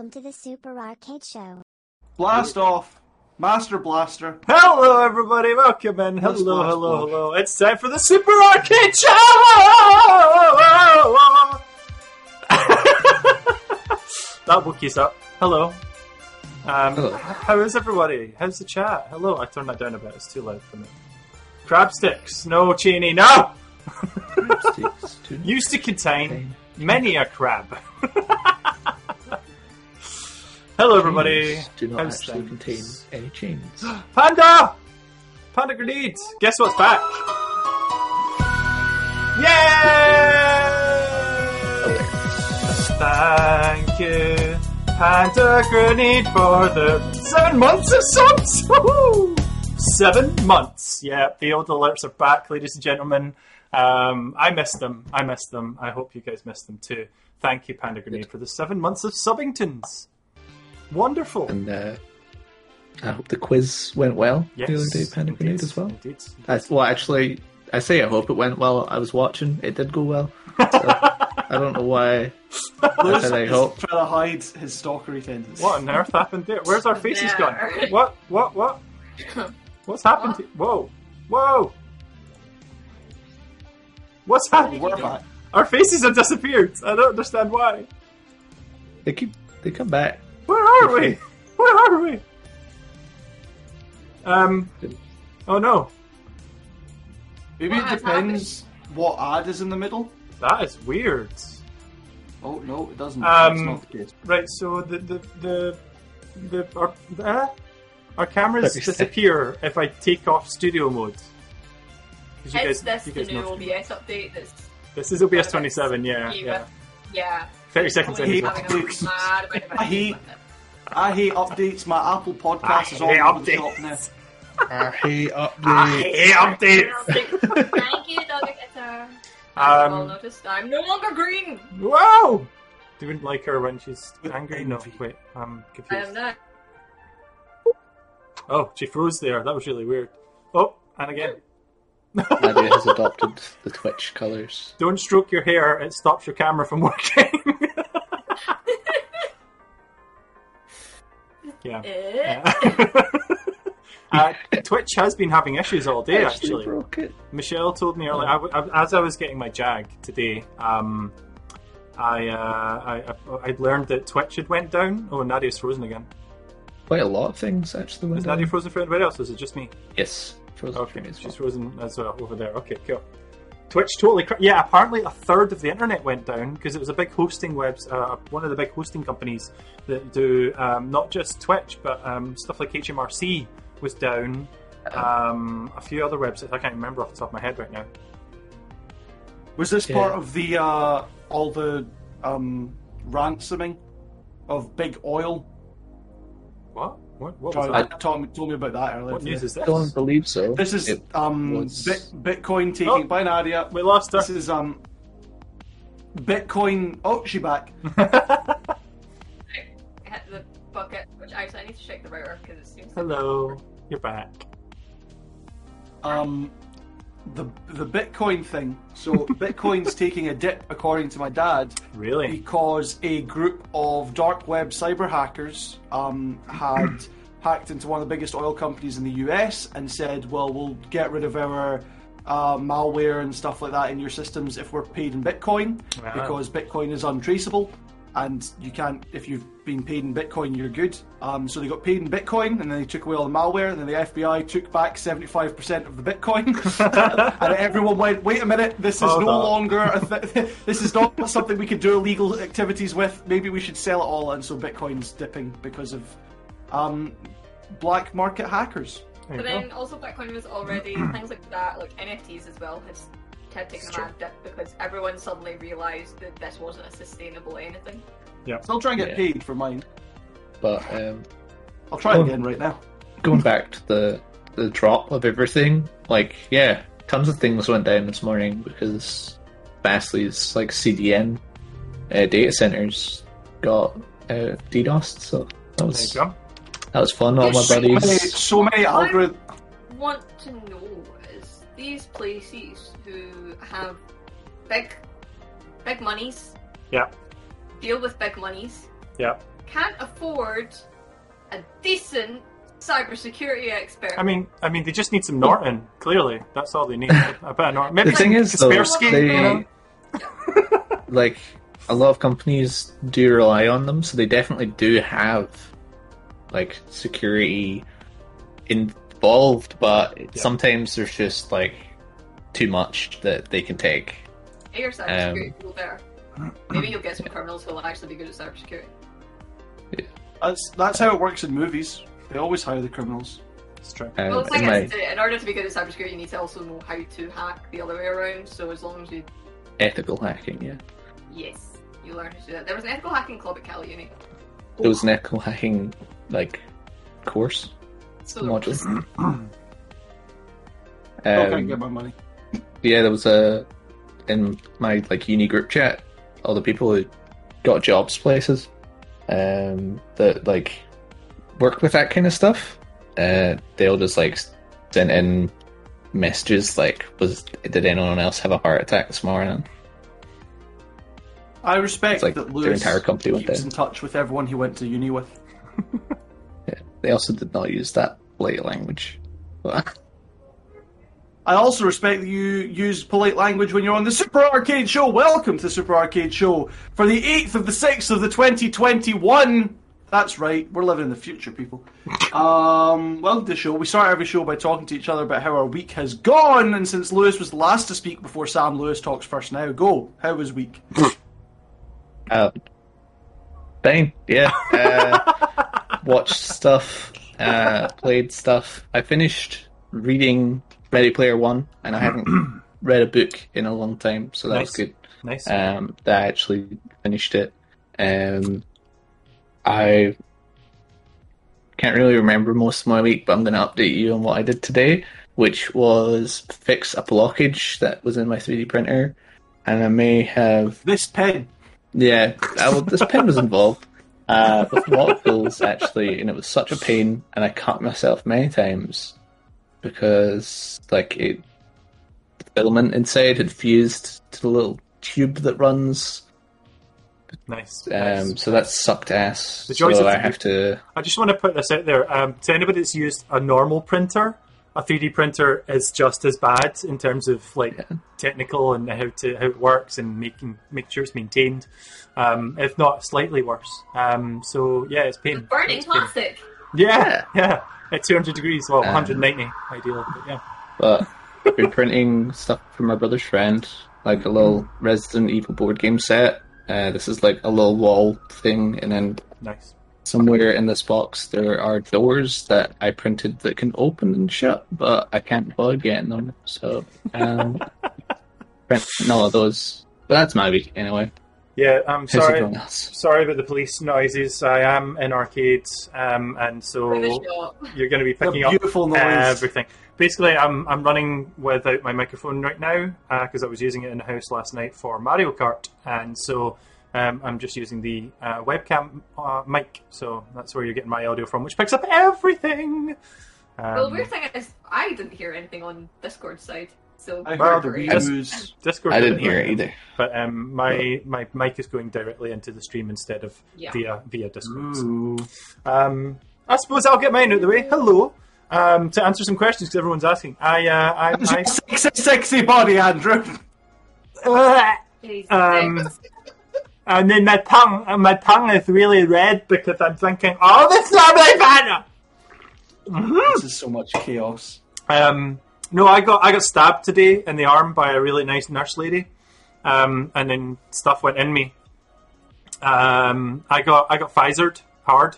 Welcome to the Super R-CADE Show. Blast off, Master Blaster. Hello, everybody. Welcome in. Let's Hello, blast hello, off. hello. It's time for the Super R-CADE Show. that will keys up. Hello. Um, Hello. How is everybody? How's the chat? Hello. I turned that down a bit. It's too loud for me. Crab sticks. No, Cheney. No. Sticks Used to contain contain many a crab. Hello, everybody. chains Do not How's actually things? contain any chains. Panda! Panda Grenade! Guess what's back? Yay! Thank you, Panda Grenade, for the seven months of subs! Woohoo! Seven months! Yeah, the old alerts are back, ladies and gentlemen. Um, I missed them. I missed them. I hope you guys missed them too. Thank you, Panda Grenade, for the seven months of Subbingtons. Wonderful. And uh, I hope the quiz went well yes, the other day, Panda indeed, Grenade as well. Indeed. I, well, actually, I say I hope it went well. I was watching; it did go well. So, I don't know why. Lewis said I is hope. trying to hide his stalkery tendencies. What on earth happened there? Where's our faces gone? What? What? What? What's happened? To- Whoa! Whoa! What's happened? We're. Our faces have disappeared. I don't understand why. They keep they come back. Where are we? Where are we? Um. Oh no! Maybe What it has depends what ad is in the middle. That is weird. Oh no, it doesn't. Um, That's not the case. Right. So the the the the our, uh, our cameras Thirty disappear if I take off studio mode. 'Cause you It's guys- this you the guys new know. OBS update that's This is OBS 27, yeah. Yeah. yeah. yeah. 30 seconds in. having a mad amount I hate- issues with it. I hate updates. My Apple Podcast I is all hate over the updates. shop now. I hate updates. I update. hate updates! Thank you, Dog Editor. As you all Um, noticed, I'm no longer green. Whoa! Do you like her when she's angry? No, wait, I'm confused. I confused. am not. Oh, she froze there. That was really weird. Oh, and again. Nadia has adopted the Twitch colours. Don't stroke your hair, it stops your camera from working. Yeah. Yeah. uh, Twitch has been having issues all day, Actually actually. broke it. Michelle told me earlier, I w I- as I was getting my Jag today, um, I, uh, I, I I'd learned that Twitch had went down. Oh, Nadia's frozen again. Quite a lot of things actually went Is Nadia frozen for anybody else? Or is it just me? Yes, frozen Okay, for me as she's well. frozen as well over there. Okay, cool. Twitch totally. Cr- yeah, apparently a third of the internet went down because it was a big hosting webs. Uh, one of the big hosting companies that do um, not just Twitch but um, stuff like HMRC was down. Um, a few other websites I can't remember off the top of my head right now. Was this Yeah. part of the uh, all the um, ransoming of big oil? What? What? What was Charlie that? told me, told me about that earlier. What news is I this? don't believe so. This is It um, was- Bit, Bitcoin taking Oh. by Nadia. We lost her. This is um, Bitcoin. Oh, she back. I hit the bucket, which actually I need to check the router because it seems. Hello, you're back. Um, the the Bitcoin thing. So Bitcoin's taking a dip, according to my dad, Really? because a group of dark web cyber hackers um, had hacked into one of the biggest oil companies in the US and said, "Well, we'll get rid of our uh, malware and stuff like that in your systems if we're paid in Bitcoin, Ah. because Bitcoin is untraceable." And you can't, if you've been paid in Bitcoin, you're good. Um, so they got paid in Bitcoin, and then they took away all the malware, and then the FBI took back 75% of the Bitcoin. and everyone went, wait a minute, this is Hold no up. longer, a th- this is not something we could do illegal activities with. Maybe we should sell it all. And so Bitcoin's dipping because of um, black market hackers. There But you go. then also Bitcoin was already things like that, like NFTs as well, had had taken It's a mad dip because everyone suddenly realised that this wasn't a sustainable anything. Yeah. So I'll try and get Yeah. paid for mine. But um, I'll try Oh. again right now. going back to the the drop of everything, like yeah, tons of things went down this morning because Fastly's like CDN uh, data centers got uh, DDoSed. So that There was go. that was fun. All my So many, buddies. so many algorithms. want to know is these places who have big, big monies Yeah. deal with big monies. Yeah. can't afford a decent cybersecurity expert. I mean, I mean, they just need some Norton. Clearly, that's all they need. A bit of Norton. Maybe The thing is, though, Kaspersky, they you know? like a lot of companies do rely on them, so they definitely do have like security involved, but sometimes there's just like too much that they can take. Get your cybersecurity Um, people there. Maybe you'll get some criminals who will actually be good at cybersecurity. That's that's how it works in movies. They always hire the criminals. It's true. Um, well, it's like in my said, in order to be good at cybersecurity, you need to also know how to hack the other way around. So as long as you, ethical hacking, yeah, yes, you learn how to do that. There was an ethical hacking club at Cal Uni. there was an ethical hacking like course So there was. module. Still can't Um, get my money. yeah, there was a in my like uni group chat, all the people who got jobs places, um, that like work with that kind of stuff. Uh, they all just like sent in messages like, "Was did anyone else have a heart attack this morning?" I respect It's like that their entire company went keeps down. in touch with everyone he went to uni with. They also did not use that polite language. I also respect that you use polite language when you're on the Super R-CADE Show. Welcome to the Super R-CADE Show for the 8th of the 6th of the 2021. That's right, we're living in the future, people. Um, welcome to the show. We start every show by talking to each other about how our week has gone, and since Lewis was the last to speak before Sam Lewis talks first now, go. How was week? uh, fine, yeah. Uh, watched stuff, uh, played stuff. I finished reading Ready Player One, and I haven't read a book in a long time, so that was good. Nice. Um, that I actually finished it. Um, I can't really remember most of my week, but I'm going to update you on what I did today, which was fix a blockage that was in my 3D printer, and I may have This pen. yeah, uh, well, this pen was involved uh, with molecules actually, and it was such a pain, and I cut myself many times because like it, the filament inside had fused to the little tube that runs, nice. um, nice. so that sucked ass. The joys so of I have to. I just want to put this out there. Um, to anybody that's used a normal printer, a 3D printer is just as bad in terms of like technical and how to how it works and making make sure it's maintained, um, if not slightly worse. Um, so yeah, it's pain. Burning It's pain. plastic. Yeah, yeah. At 200 degrees, well, Um, 190 ideally. But yeah, But I've been printing stuff for my brother's friend, like a little Resident Evil board game set. Uh, this is like a little wall thing, and then nice. Somewhere in this box there are doors that I printed that can open and shut, but I can't bother getting them. So, um, print none of those. But that's my week anyway. Yeah, I'm How's sorry. Sorry about the police noises. I am in arcades, um, and so In the shop. you're going to be picking up beautiful noise. everything. Basically, I'm I'm running without my microphone right now because I was using it in the house last night for Mario Kart, and so um, I'm just using the uh, webcam uh, mic. So that's where you're getting my audio from, which picks up everything. Um, Well, the weird thing is, I didn't hear anything on Discord side. So I Well, heard the Discord. I didn't hear it either. But um, my my mic is going directly into the stream instead of Yeah. via via Discord. so- Um, I suppose I'll get mine out of the way. Hello. Um, to answer some questions because everyone's asking. I, uh, I, How's I, sexy, sexy body, Andrew. Um, and then my tongue, my tongue is really red because I'm drinking all the strawberry fanta. This is so much chaos. Um, no, I got I got stabbed today in the arm by a really nice nurse lady, um, and then stuff went in me. Um, I got I got Pfizered hard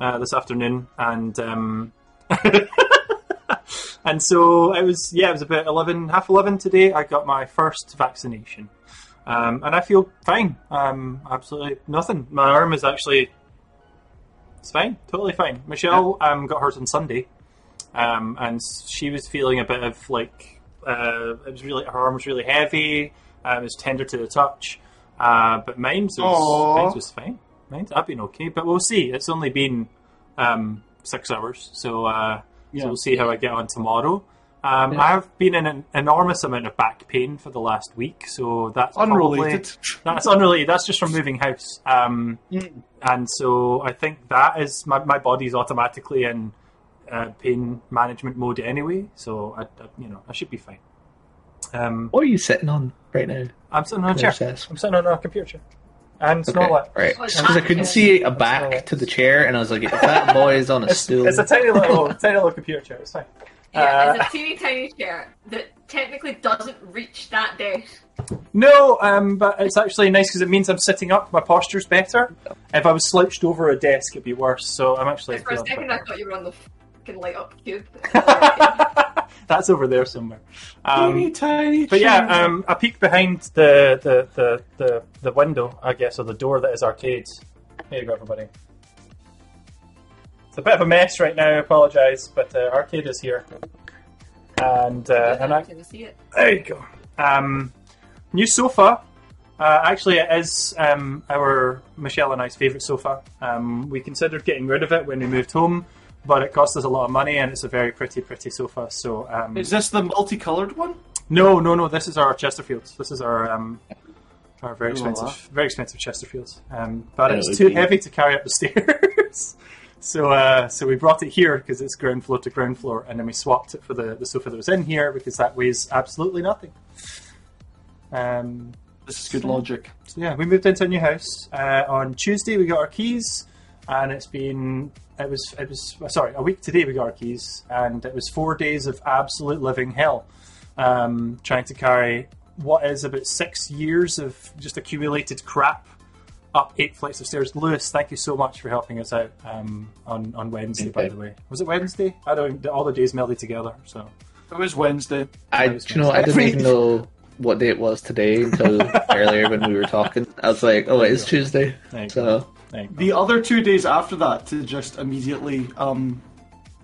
uh, this afternoon, and um, and so it was yeah it was about eleven half eleven today. I got my first vaccination, um, and I feel fine. Um, absolutely nothing. My arm is actually it's fine, totally fine. Michelle um, got hers on Sunday um, and she was feeling a bit of like uh, it was really her arm was really heavy. Uh, it was tender to the touch, uh, but mine's was Aw. mine was fine. Mine's I've been okay, but we'll see. It's only been um, six hours, so uh, Yeah. so we'll see how I get on tomorrow. Um, I have been in an enormous amount of back pain for the last week, so that's Unrelated. Probably, that's unrelated. That's just from moving house. Um, And so I think that is my my body's automatically in uh, pain management mode anyway. So I, I, you know, I should be fine. Um, What are you sitting on right now? I'm sitting on a chair. Obsessed. I'm sitting on a computer chair. And Okay, Snorlax. right. Because I couldn't see a back to the chair, and I was like, if that boy is on a It's, stool. it's a tiny little, tiny little computer chair. It's fine. Yeah, Uh, it's a teeny tiny chair that technically doesn't reach that desk. No, um, but it's actually nice because it means I'm sitting up. My posture's better. If I was slouched over a desk, it'd be worse. So I'm actually. For a second, quite I thought you were on the fucking light up cube. That's over there somewhere. Teeny Um, tiny. but yeah, um, I peek behind the, the, the, the, the window, I guess, or the door that is arcades. Here you go, everybody. It's a bit of a mess right now. I apologise, but uh, arcade is here, and uh, and I, can see it. There you go. Um, new sofa. Uh, actually, it is um, our Michelle and I's favourite sofa. Um, we considered getting rid of it when we moved home, but it cost us a lot of money, and it's a very pretty, pretty sofa. So, um, Is this the multicolored one? no, no, no. This is our Chesterfield. This is our um, our very Ooh, expensive, wow. very expensive Chesterfield. Um, but Yeah, it it's would too be. heavy to carry up the stairs. So, uh, so we brought it here because it's ground floor to ground floor, and then we swapped it for the, the sofa that was in here because that weighs absolutely nothing. Um, This is good logic. so yeah, we moved into a new house uh, on Tuesday. We got our keys, and it's been it was it was sorry a week today. We got our keys, and it was four days of absolute living hell, um, trying to carry what is about six years of just accumulated crap up eight flights of stairs. Lewis, thank you so much for helping us out um, on on Wednesday. By the way, was it Wednesday? I don't. All the days melded together. So It was Wednesday. I, was do you know, I didn't even know what day it was today until earlier when we were talking. I was like, oh, it is Tuesday. there you go. So, There you go. The other two days after that, to just immediately um,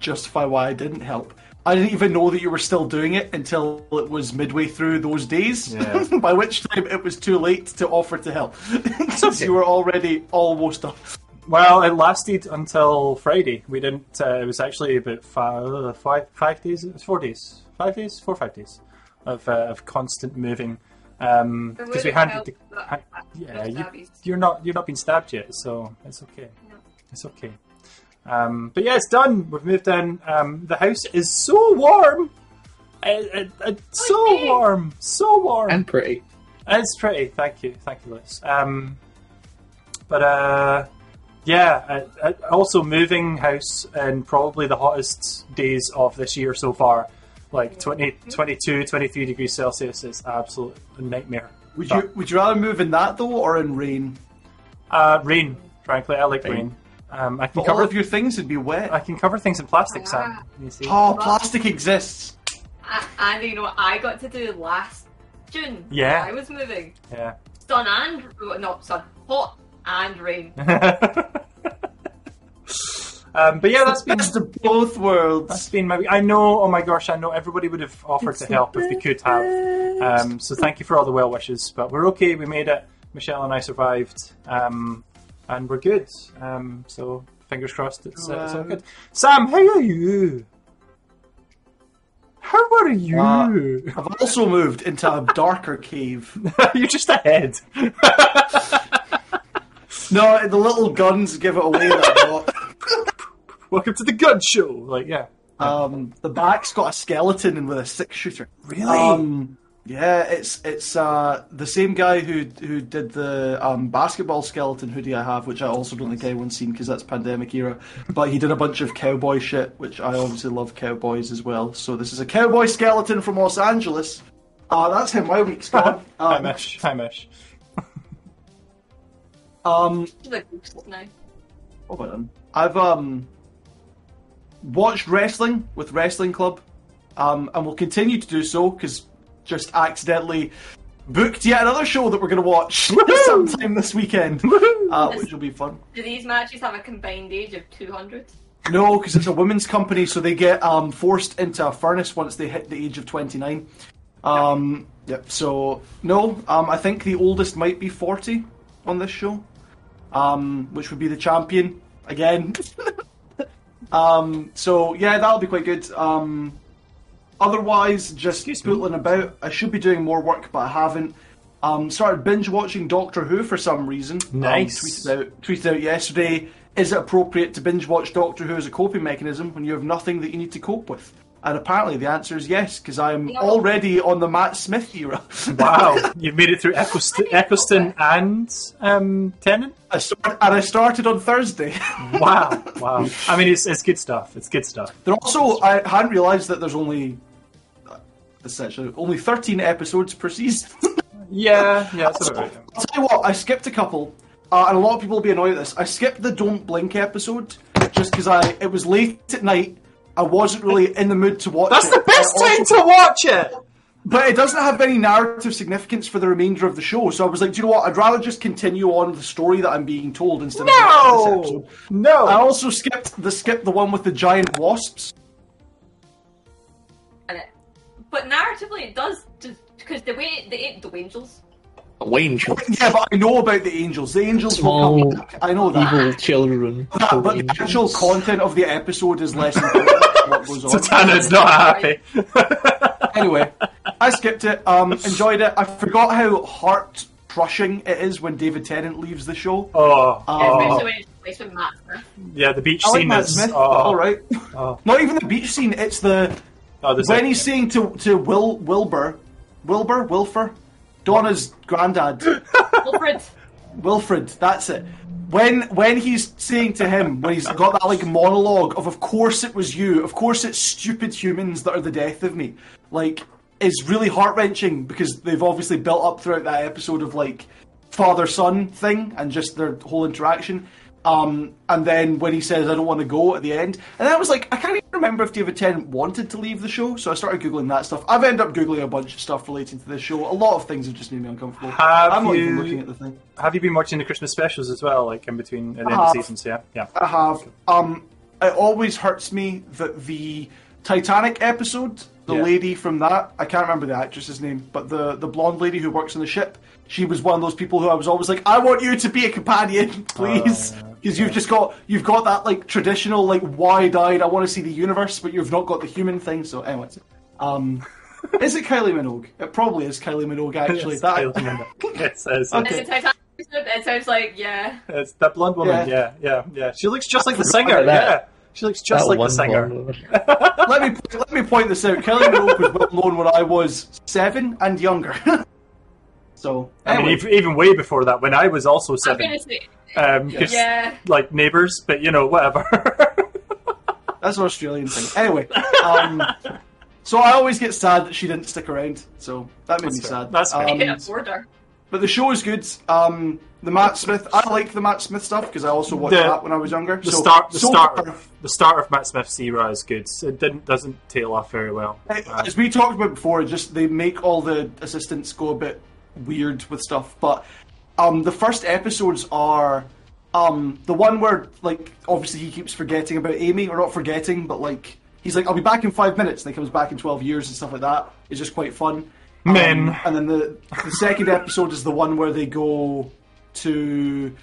justify why I didn't help, I didn't even know that you were still doing it until it was midway through those days. Yeah. By which time it was too late to offer to help, since you were already almost off. Well, it lasted until Friday. We didn't. Uh, it was actually about five, five, five days. It was four days, five days, four or five days of uh, of constant moving. Um, because we wouldn't handed the. that- ha- yeah, you, you're, not you're not being stabbed yet, so it's okay. No. It's okay. Um, but yeah, it's done. We've moved in. Um, the house is so warm. It, it, it's so me. warm, so warm. and pretty. It's pretty. Thank you. Thank you, Liz. Um, but uh, yeah, uh, uh, also moving house in probably the hottest days of this year so far. Like 20, 22, 23 degrees Celsius is absolute a nightmare. Would you Would you rather move in that though, or in rain? Uh, rain, frankly, I like Rain. rain. Um, I can But all cover. of your things would be wet. I can cover things in plastic, Sam. Ah. You see? Oh, plastic exists. A- And you know what I got to do last June? Yeah. I was moving. Yeah. Sun and no sun, hot and rain. um, but yeah, that's been Best of both That's worlds. been my. I know. Oh my gosh! I know everybody would have offered to help if they could have. Um, so thank you for all the well wishes. But we're okay. We made it. Michelle and I survived, um, and we're good. Um, so fingers crossed. It's, uh, it's all good. Sam, how are you? How are you? Uh, I've also moved into a darker cave. You're just ahead. No, the little guns give it away. That I got. Welcome to the gun show. Like, yeah. Um, the back's got a skeleton and with a six shooter. Really? Um, yeah, it's it's uh, the same guy who who did the um, basketball skeleton hoodie I have, which I also don't think anyone's seen because that's pandemic era. But he did a bunch of cowboy shit, which I obviously love cowboys as well. So this is a cowboy skeleton from Los Angeles. Uh, that's how my week's gone. Hi, Um, Mish. Hi, Mish. um, She's like useless now. Oh, well done. I've um watched wrestling with Wrestling Club, um, and will continue to do so because just accidentally booked yet another show that we're going to watch sometime this weekend, uh, which will be fun. Do these matches have a combined age of 200? No, because it's a women's company, so they get um, forced into a furnace once they hit the age of twenty nine. Um, yep. So no, um, I think the oldest might be forty on this show, um, which would be the champion again. um, so yeah, that'll be quite good. Um, otherwise, just Excuse me. about. I should be doing more work, but I haven't. Um, started binge watching Doctor Who for some reason. Um, Nice. tweeted out tweeted out yesterday. Is it appropriate to binge watch Doctor Who as a coping mechanism when you have nothing that you need to cope with? And apparently the answer is yes, because I am No. already on the Matt Smith era. Wow, you've made it through Eccleston, Eccleston and um, Tennant. I start, and I started on Thursday. Wow, wow. I mean, it's, it's good stuff. It's good stuff. There also, I hadn't realised that there's only essentially only 13 episodes per season. Yeah, yeah, that's about right. I'll tell you what, I skipped a couple, uh, and a lot of people will be annoyed at this. I skipped the Don't Blink episode just because I it was late at night. I wasn't really in the mood to watch That's it. the best time to watch it. But it doesn't have any narrative significance for the remainder of the show. So I was like, do you know what? I'd rather just continue on the story that I'm being told instead of watching this No. I also skipped the skip the one with the giant wasps. And it- But narratively, it does because the way they ate the angels. Wayne Yeah, but I know about the angels. The angels Small, will come back. I know that. evil children. That- of but the actual content of the episode is less important what goes on. Satana's not happy. anyway, I skipped it. Um, enjoyed it. I forgot how heart crushing it is when David Tennant leaves the show. Oh, Especially oh, when it's replaced with Matt Smith. yeah, the beach I scene Matt is. Smith. Oh, All right. oh. Not even the beach scene. It's the Oh, when a- he's saying to to Will Wilbur, Wilbur Wilfer, Donna's granddad, Wilfred. Wilfred. That's it. When when he's saying to him when he's got that like monologue of of course it was you, of course it's stupid humans that are the death of me, like is really heart wrenching because they've obviously built up throughout that episode of like father son thing and just their whole interaction. Um, and then when he says I don't want to go at the end, and I was like, I can't even remember if David Tennant wanted to leave the show, so I started googling that stuff. I've ended up googling a bunch of stuff relating to this show. A lot of things have just made me uncomfortable. Have I'm not you- even looking at the thing. Have you been watching the Christmas specials as well, like in between at the end I of seasons? Yeah, yeah. I have. Um, it always hurts me that the Titanic episode, the Yeah. lady from that, I can't remember the actress's name, but the the blonde lady who works on the ship, she was one of those people who I was always like, I want you to be a companion, please, because you've just got you've got that like traditional like wide-eyed, I want to see the universe, but you've not got the human thing. So, anyways, um. Is it Kylie Minogue? It probably is Kylie Minogue, actually. It's that, Kylie Minogue. It says Okay. In the Titanic episode, it sounds like yeah. it's that blonde woman. Yeah. Yeah. yeah, yeah, She looks just like the singer. about Yeah, she looks just That like the singer. let me let me point this out. Kylie Minogue was well known when I was seven and younger. So I mean, anyway, even way before that, when I was also I'm seven. gonna say Um, 'cause, yeah. like neighbours, but you know, whatever. that's an Australian thing. Anyway, um, so I always get sad that she didn't stick around. So that made me fair. sad. That's fair. Um, Yeah, border. but the show is good. Um, the Matt Smith, I like the Matt Smith stuff because I also watched The- that when I was younger. the so, start, the so start, far, of, the start of Matt Smith's era is good. It didn't doesn't tail off very well. Uh, As we talked about before, just they make all the assistants go a bit weird with stuff. But um, the first episodes are um, the one where, like, obviously he keeps forgetting about Amy, or not forgetting, but like he's like, "I'll be back in five minutes," and he comes back in twelve years and stuff like that. It's just quite fun. Men. Um, and then the the second episode is the one where they go to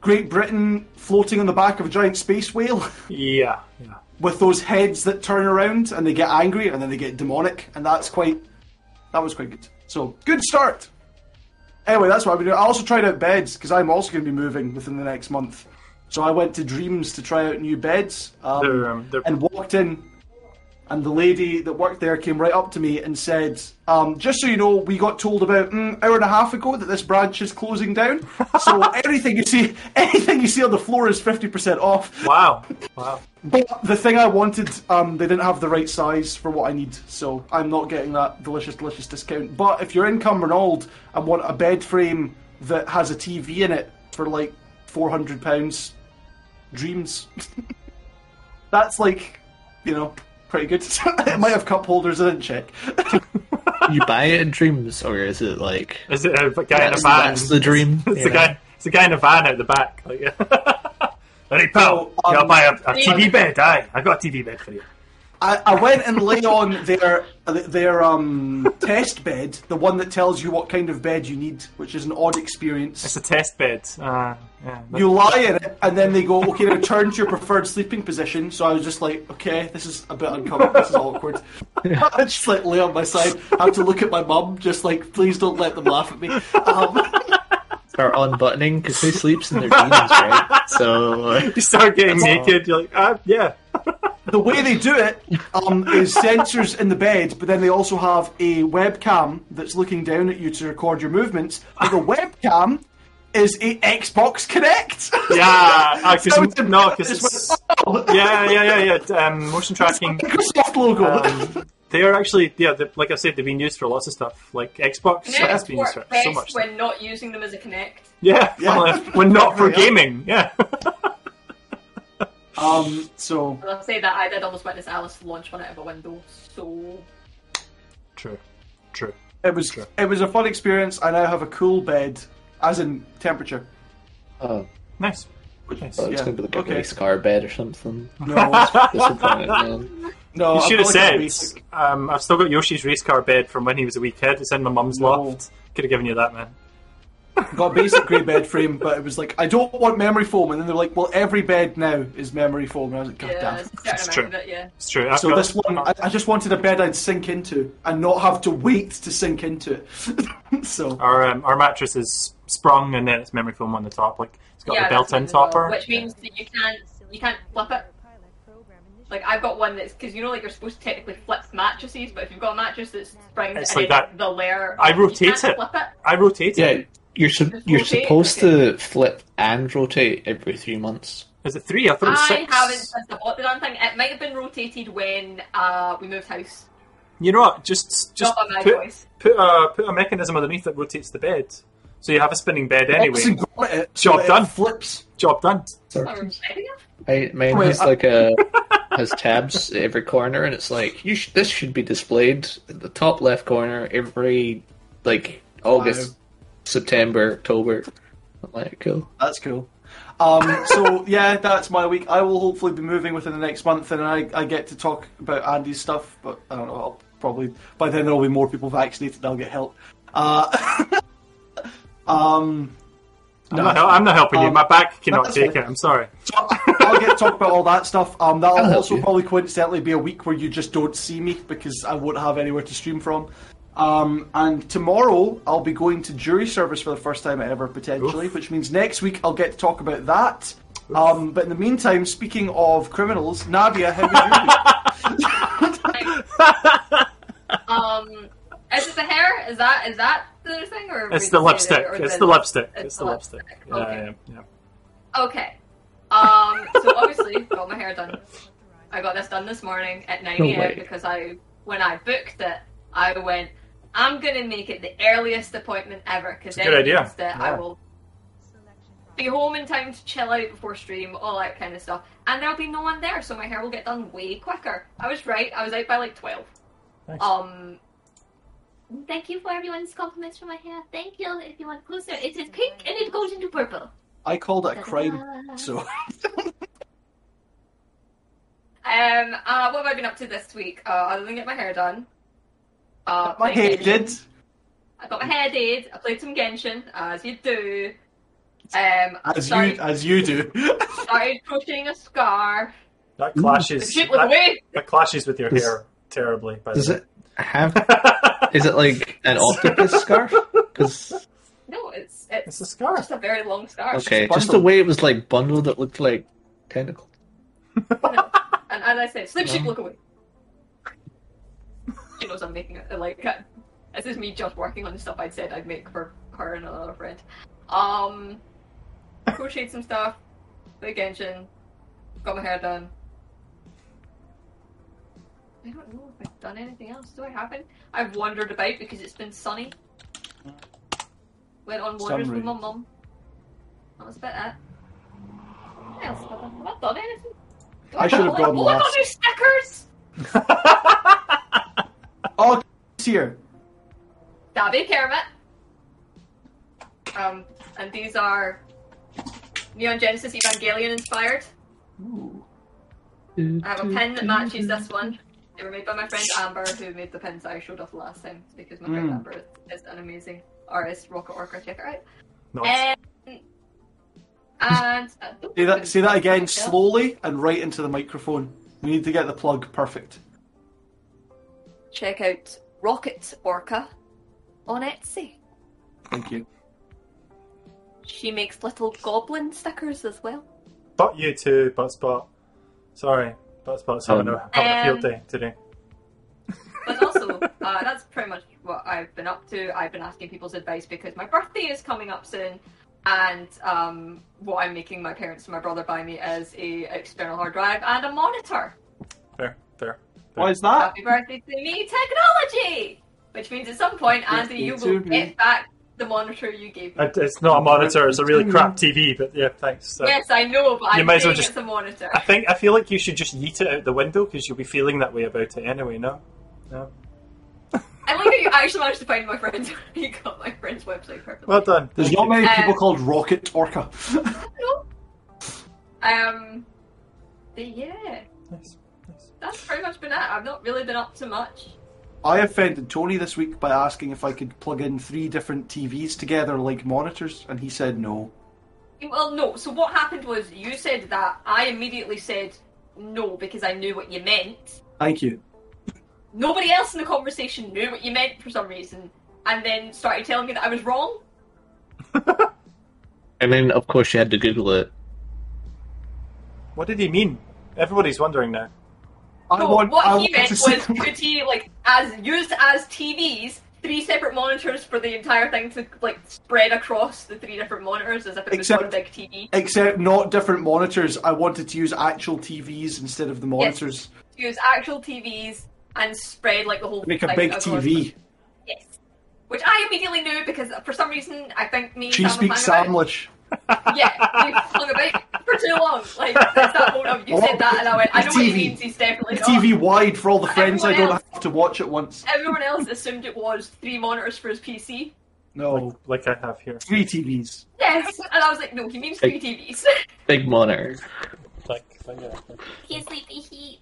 Great Britain, floating on the back of a giant space whale. yeah, yeah. with those heads that turn around and they get angry and then they get demonic, and that's quite that was quite good. So good start. Anyway, that's what I've been doing. I also tried out beds because I'm also going to be moving within the next month. So I went to Dreams to try out new beds um, They're, um, they're- and walked in, and the lady that worked there came right up to me and said, um, "Just so you know, we got told about an hour and a half ago that this branch is closing down. So anything you see, anything you see on the floor is fifty percent off." Wow, wow. But the thing I wanted, um, they didn't have the right size for what I need, so I'm not getting that delicious, delicious discount. But if you're in Cumbernauld and want a bed frame that has a TV in it for like four hundred pounds, dreams. That's like, you know, pretty good. it might have cup holders. I didn't check. you buy it in dreams, or is it like Is it a guy in a van? that's the dream? It's you the know? guy. It's the guy in a van out the back. Like, hey pal, So, um, you will buy a, a TV bed? Aye, I got a TV bed for you. I, I went and lay on their their um test bed, the one that tells you what kind of bed you need, which is an odd experience. It's a test bed. Uh, yeah. You lie in it, and then they go, okay, now turn to your preferred sleeping position. So I was just like, okay, this is a bit uncomfortable. This is awkward. I just like lay on my side. I have to look at my mum, just like, please don't let them laugh at me. Um, Or unbuttoning because who sleeps in their jeans, right? So uh, You start getting naked. You're like, ah, yeah. the way they do it um, is sensors in the bed, but then they also have a webcam that's looking down at you to record your movements. But the webcam is a Xbox Kinect. Yeah, uh, 'cause- So it's no, because it's it's oh, yeah, yeah, yeah, yeah. Um, motion tracking. Microsoft logo. Um, they are actually, yeah, like I said, they've been used for lots of stuff. Like Xbox has been used for so best much. when not using them as a Kinect. Yeah, Yeah. well, when not for gaming. Yeah. um, so I'll say that I did almost witness Alice launch one out of a window, so true, true. it was Sure. it was a fun experience. I now have a cool bed, as in temperature. oh, Nice. nice. thought it was Yeah, gonna be like a okay. race car bed or something. No, Disappointed, man. no. You should have like said, um, I've still got Yoshi's race car bed from when he was a wee kid. It's in my mum's No. loft. Could have given you that, man. got a basic grey bed frame, but it was like I don't want memory foam, and then they're like, well, every bed now is memory foam. And I was like, God yeah, damn. there's It's true. of it, yeah. It's true. I've So got- this one, I, I just wanted a bed I'd sink into and not have to wait to sink into it. so our um, our mattress is sprung and then it's memory foam on the top. Like it's got yeah, the that's built-in mine as topper. which means that you can't you can't flip it. Like I've got one that's because you know like you're supposed to technically flip mattresses, but if you've got a mattress that's sprung It's and like then that. the layer, I you rotate can't it. Flip it. I rotate Yeah, it. you're su- you're rotate, supposed okay. to flip and rotate every three months. Is it three? I thought it was I haven't since I bought the damn thing. It might have been rotated when uh, we moved house. You know what? Just just Not by my put, choice. put a put a mechanism underneath that rotates the bed, so you have a spinning bed anyway. Obviously got it, Job it done. Flips. Job done. Maybe. I, mine Wait, has I- like a has tabs every corner, and it's like you sh- this should be displayed in the top left corner every like August, September, October. I'm like, cool. That's cool. Um, so yeah, that's my week. I will hopefully be moving within the next month, and I, I get to talk about Andy's stuff. But I don't know. I'll probably by then there will be more people vaccinated. and I'll get help. Uh, um, I'm, not, I'm not helping you. Um, My back cannot take fine. it. I'm sorry. I'll get to talk about all that stuff. Um, that'll I'll also you. probably coincidentally be a week where you just don't see me because I won't have anywhere to stream from. Um, and tomorrow I'll be going to jury service for the first time ever potentially, Oof. which means next week I'll get to talk about that. Um, but in the meantime, speaking of criminals, Nadia, how was your week? Um, is it the hair? Is that is that the thing or It's the lipstick. or It's the lipstick. It's It's the lipstick. lipstick. Yeah, Okay. yeah, yeah. Okay. Um, so obviously got my hair done. I got this done this morning at 9 No a.m. because I, when I booked it, I went, I'm gonna make it the earliest appointment ever because then good it means that I will be home in time to chill out before stream, all that kind of stuff, and there'll be no one there, so my hair will get done way quicker. I was right. I was out by like 12. Nice. Um. Thank you for everyone's compliments for my hair. Thank you. If you want closer, it is pink and it goes into purple. I called it a crime, so Um, uh, what have I been up to this week? Uh, other than get my hair done. Uh, my played head Genshin. did. I got my hair did. I played some Genshin, as you do. Um, I As you started, as you do. started crocheting a scarf. That clashes. That, away. that clashes with your hair terribly. By Does the it have? is it like an octopus scarf? Because No, it's it's It's a scarf. just a very long scarf. okay, just just the way it was like bundled, that looked like tentacles. And as I said, sleep, sheep, No. look away. She knows I'm making it. Like, uh, this is me just working on the stuff I'd said I'd make for her and another friend. Um, crocheted some stuff, played Genshin, got my hair done. I don't know if I've done anything else. Do I have any? I've wandered about because it's been sunny. Went on wanders with my mum. That was about it. What else have I done? Have I done anything? Do I should have gone oh, I got last. new stickers! Oh, here. Dabby Kermit. Um, and these are Neon Genesis Evangelion inspired. Ooh. I have a pen that matches this one. They were made by my friend Amber, who made the pins that I showed off last time, because my friend Mm. Amber is, is an amazing artist, rocket orca, check her out. Nice. Um, and uh, Say that, say that again slowly and right into the microphone. We need to get the plug perfect. Check out Rocket Orca on Etsy. Thank you. She makes little goblin stickers as well. But you too, Buttspot. Sorry, Buttspot's having, a, having a field Um, day today. But also, uh, that's pretty much what I've been up to. I've been asking people's advice because my birthday is coming up soon, and um, what I'm making my parents and my brother buy me is a external hard drive and a monitor. Fair, fair. Why is that? Happy birthday to me, technology! Which means at some point, Andy, you will get back the monitor you gave me. It- It's not a monitor; it's a really crap TV. But yeah, thanks. So- yes, I know, but You I'm might as well saying just- it's a monitor. I think I feel like you should just yeet it out the window because you'll be feeling that way about it anyway. No, no. I like that you actually managed to find my friend. you got my friend's website perfectly. Well done. There's Thank not you. many people Uh, called Rocket Orca. No. Um. But yeah, Nice, nice. that's pretty much been it. I've not really been up to much. I offended Tony this week by asking if I could plug in three different TVs together like monitors, and he said no. Well, no. So what happened was you said that. I immediately said no because I knew what you meant. Thank you. Nobody else in the conversation knew what you meant for some reason, and then started telling me that I was wrong. And then, of course, you had to Google it. What did he mean? Everybody's wondering now. I No, want. what I he meant was could he like as used as TVs, three separate monitors for the entire thing to like spread across the three different monitors as if it was Except- one big TV. Except not different monitors. I wanted to use actual TVs instead of the monitors. To use actual TVs and spread like the whole Make a big TV. Yes. Which I immediately knew because for some reason I think me and She Sam speaks were hanging about. Samlish. Yeah, we hung about for too long. Like that's that moment of you said that and I went, I know what he means, he's definitely not. TV wide for all the friends I Everyone don't else- have to watch at once. Everyone else assumed it was three monitors for his PC. No, Like I have here. three TVs. Yes, and I was like, no, he means three TVs. Big monitor. Like, like, yeah. He's sleepy heat.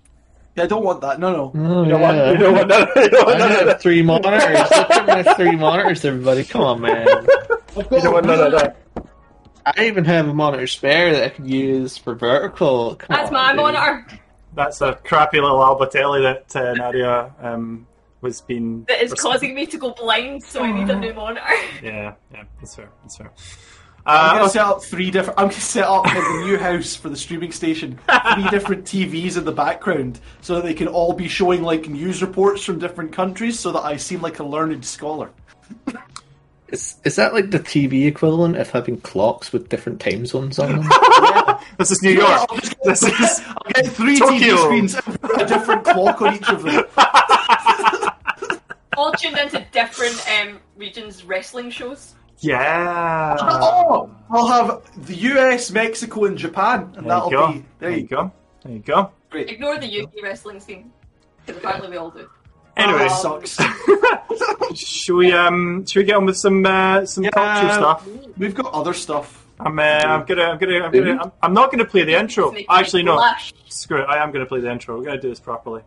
Yeah, I don't want that. No, no. Oh, You don't want, yeah. you don't want oh, none, you don't want I none of have that. three monitors. Look at my three monitors, everybody. Come on, man. You don't want none of that. I even have a monitor spare that I could use for vertical. Come That's on, my dude. monitor. That's a crappy little Albertelli that uh, Nadia um, was being. That is was- causing me to go blind, so I need a new monitor. Yeah, yeah, that's fair. That's fair. I'm Uh, gonna set up three different. I'm gonna set up in the new house for the streaming station three different TVs in the background, so that they can all be showing like news reports from different countries, so that I seem like a learned scholar. Is, is that like the TV equivalent of having clocks with different time zones on them? this is New York. I'll just This is I'll get three Tokyo. TV screens, and a different clock on each of them. All tuned into different um, regions' wrestling shows. yeah. Oh, I'll have the US, Mexico, and Japan, and There that'll you go. be there. There You you go. There you go. Great. Ignore the UK wrestling scene, because apparently we all do. Anyway, Oh, Um, sucks. should we um should we get on with some uh, some culture stuff? We've got other stuff. I'm uh, I'm gonna I'm gonna I'm gonna I'm, I'm not gonna play the intro. Actually, no. blush. Screw it. I am gonna play the intro. We're gonna do this properly.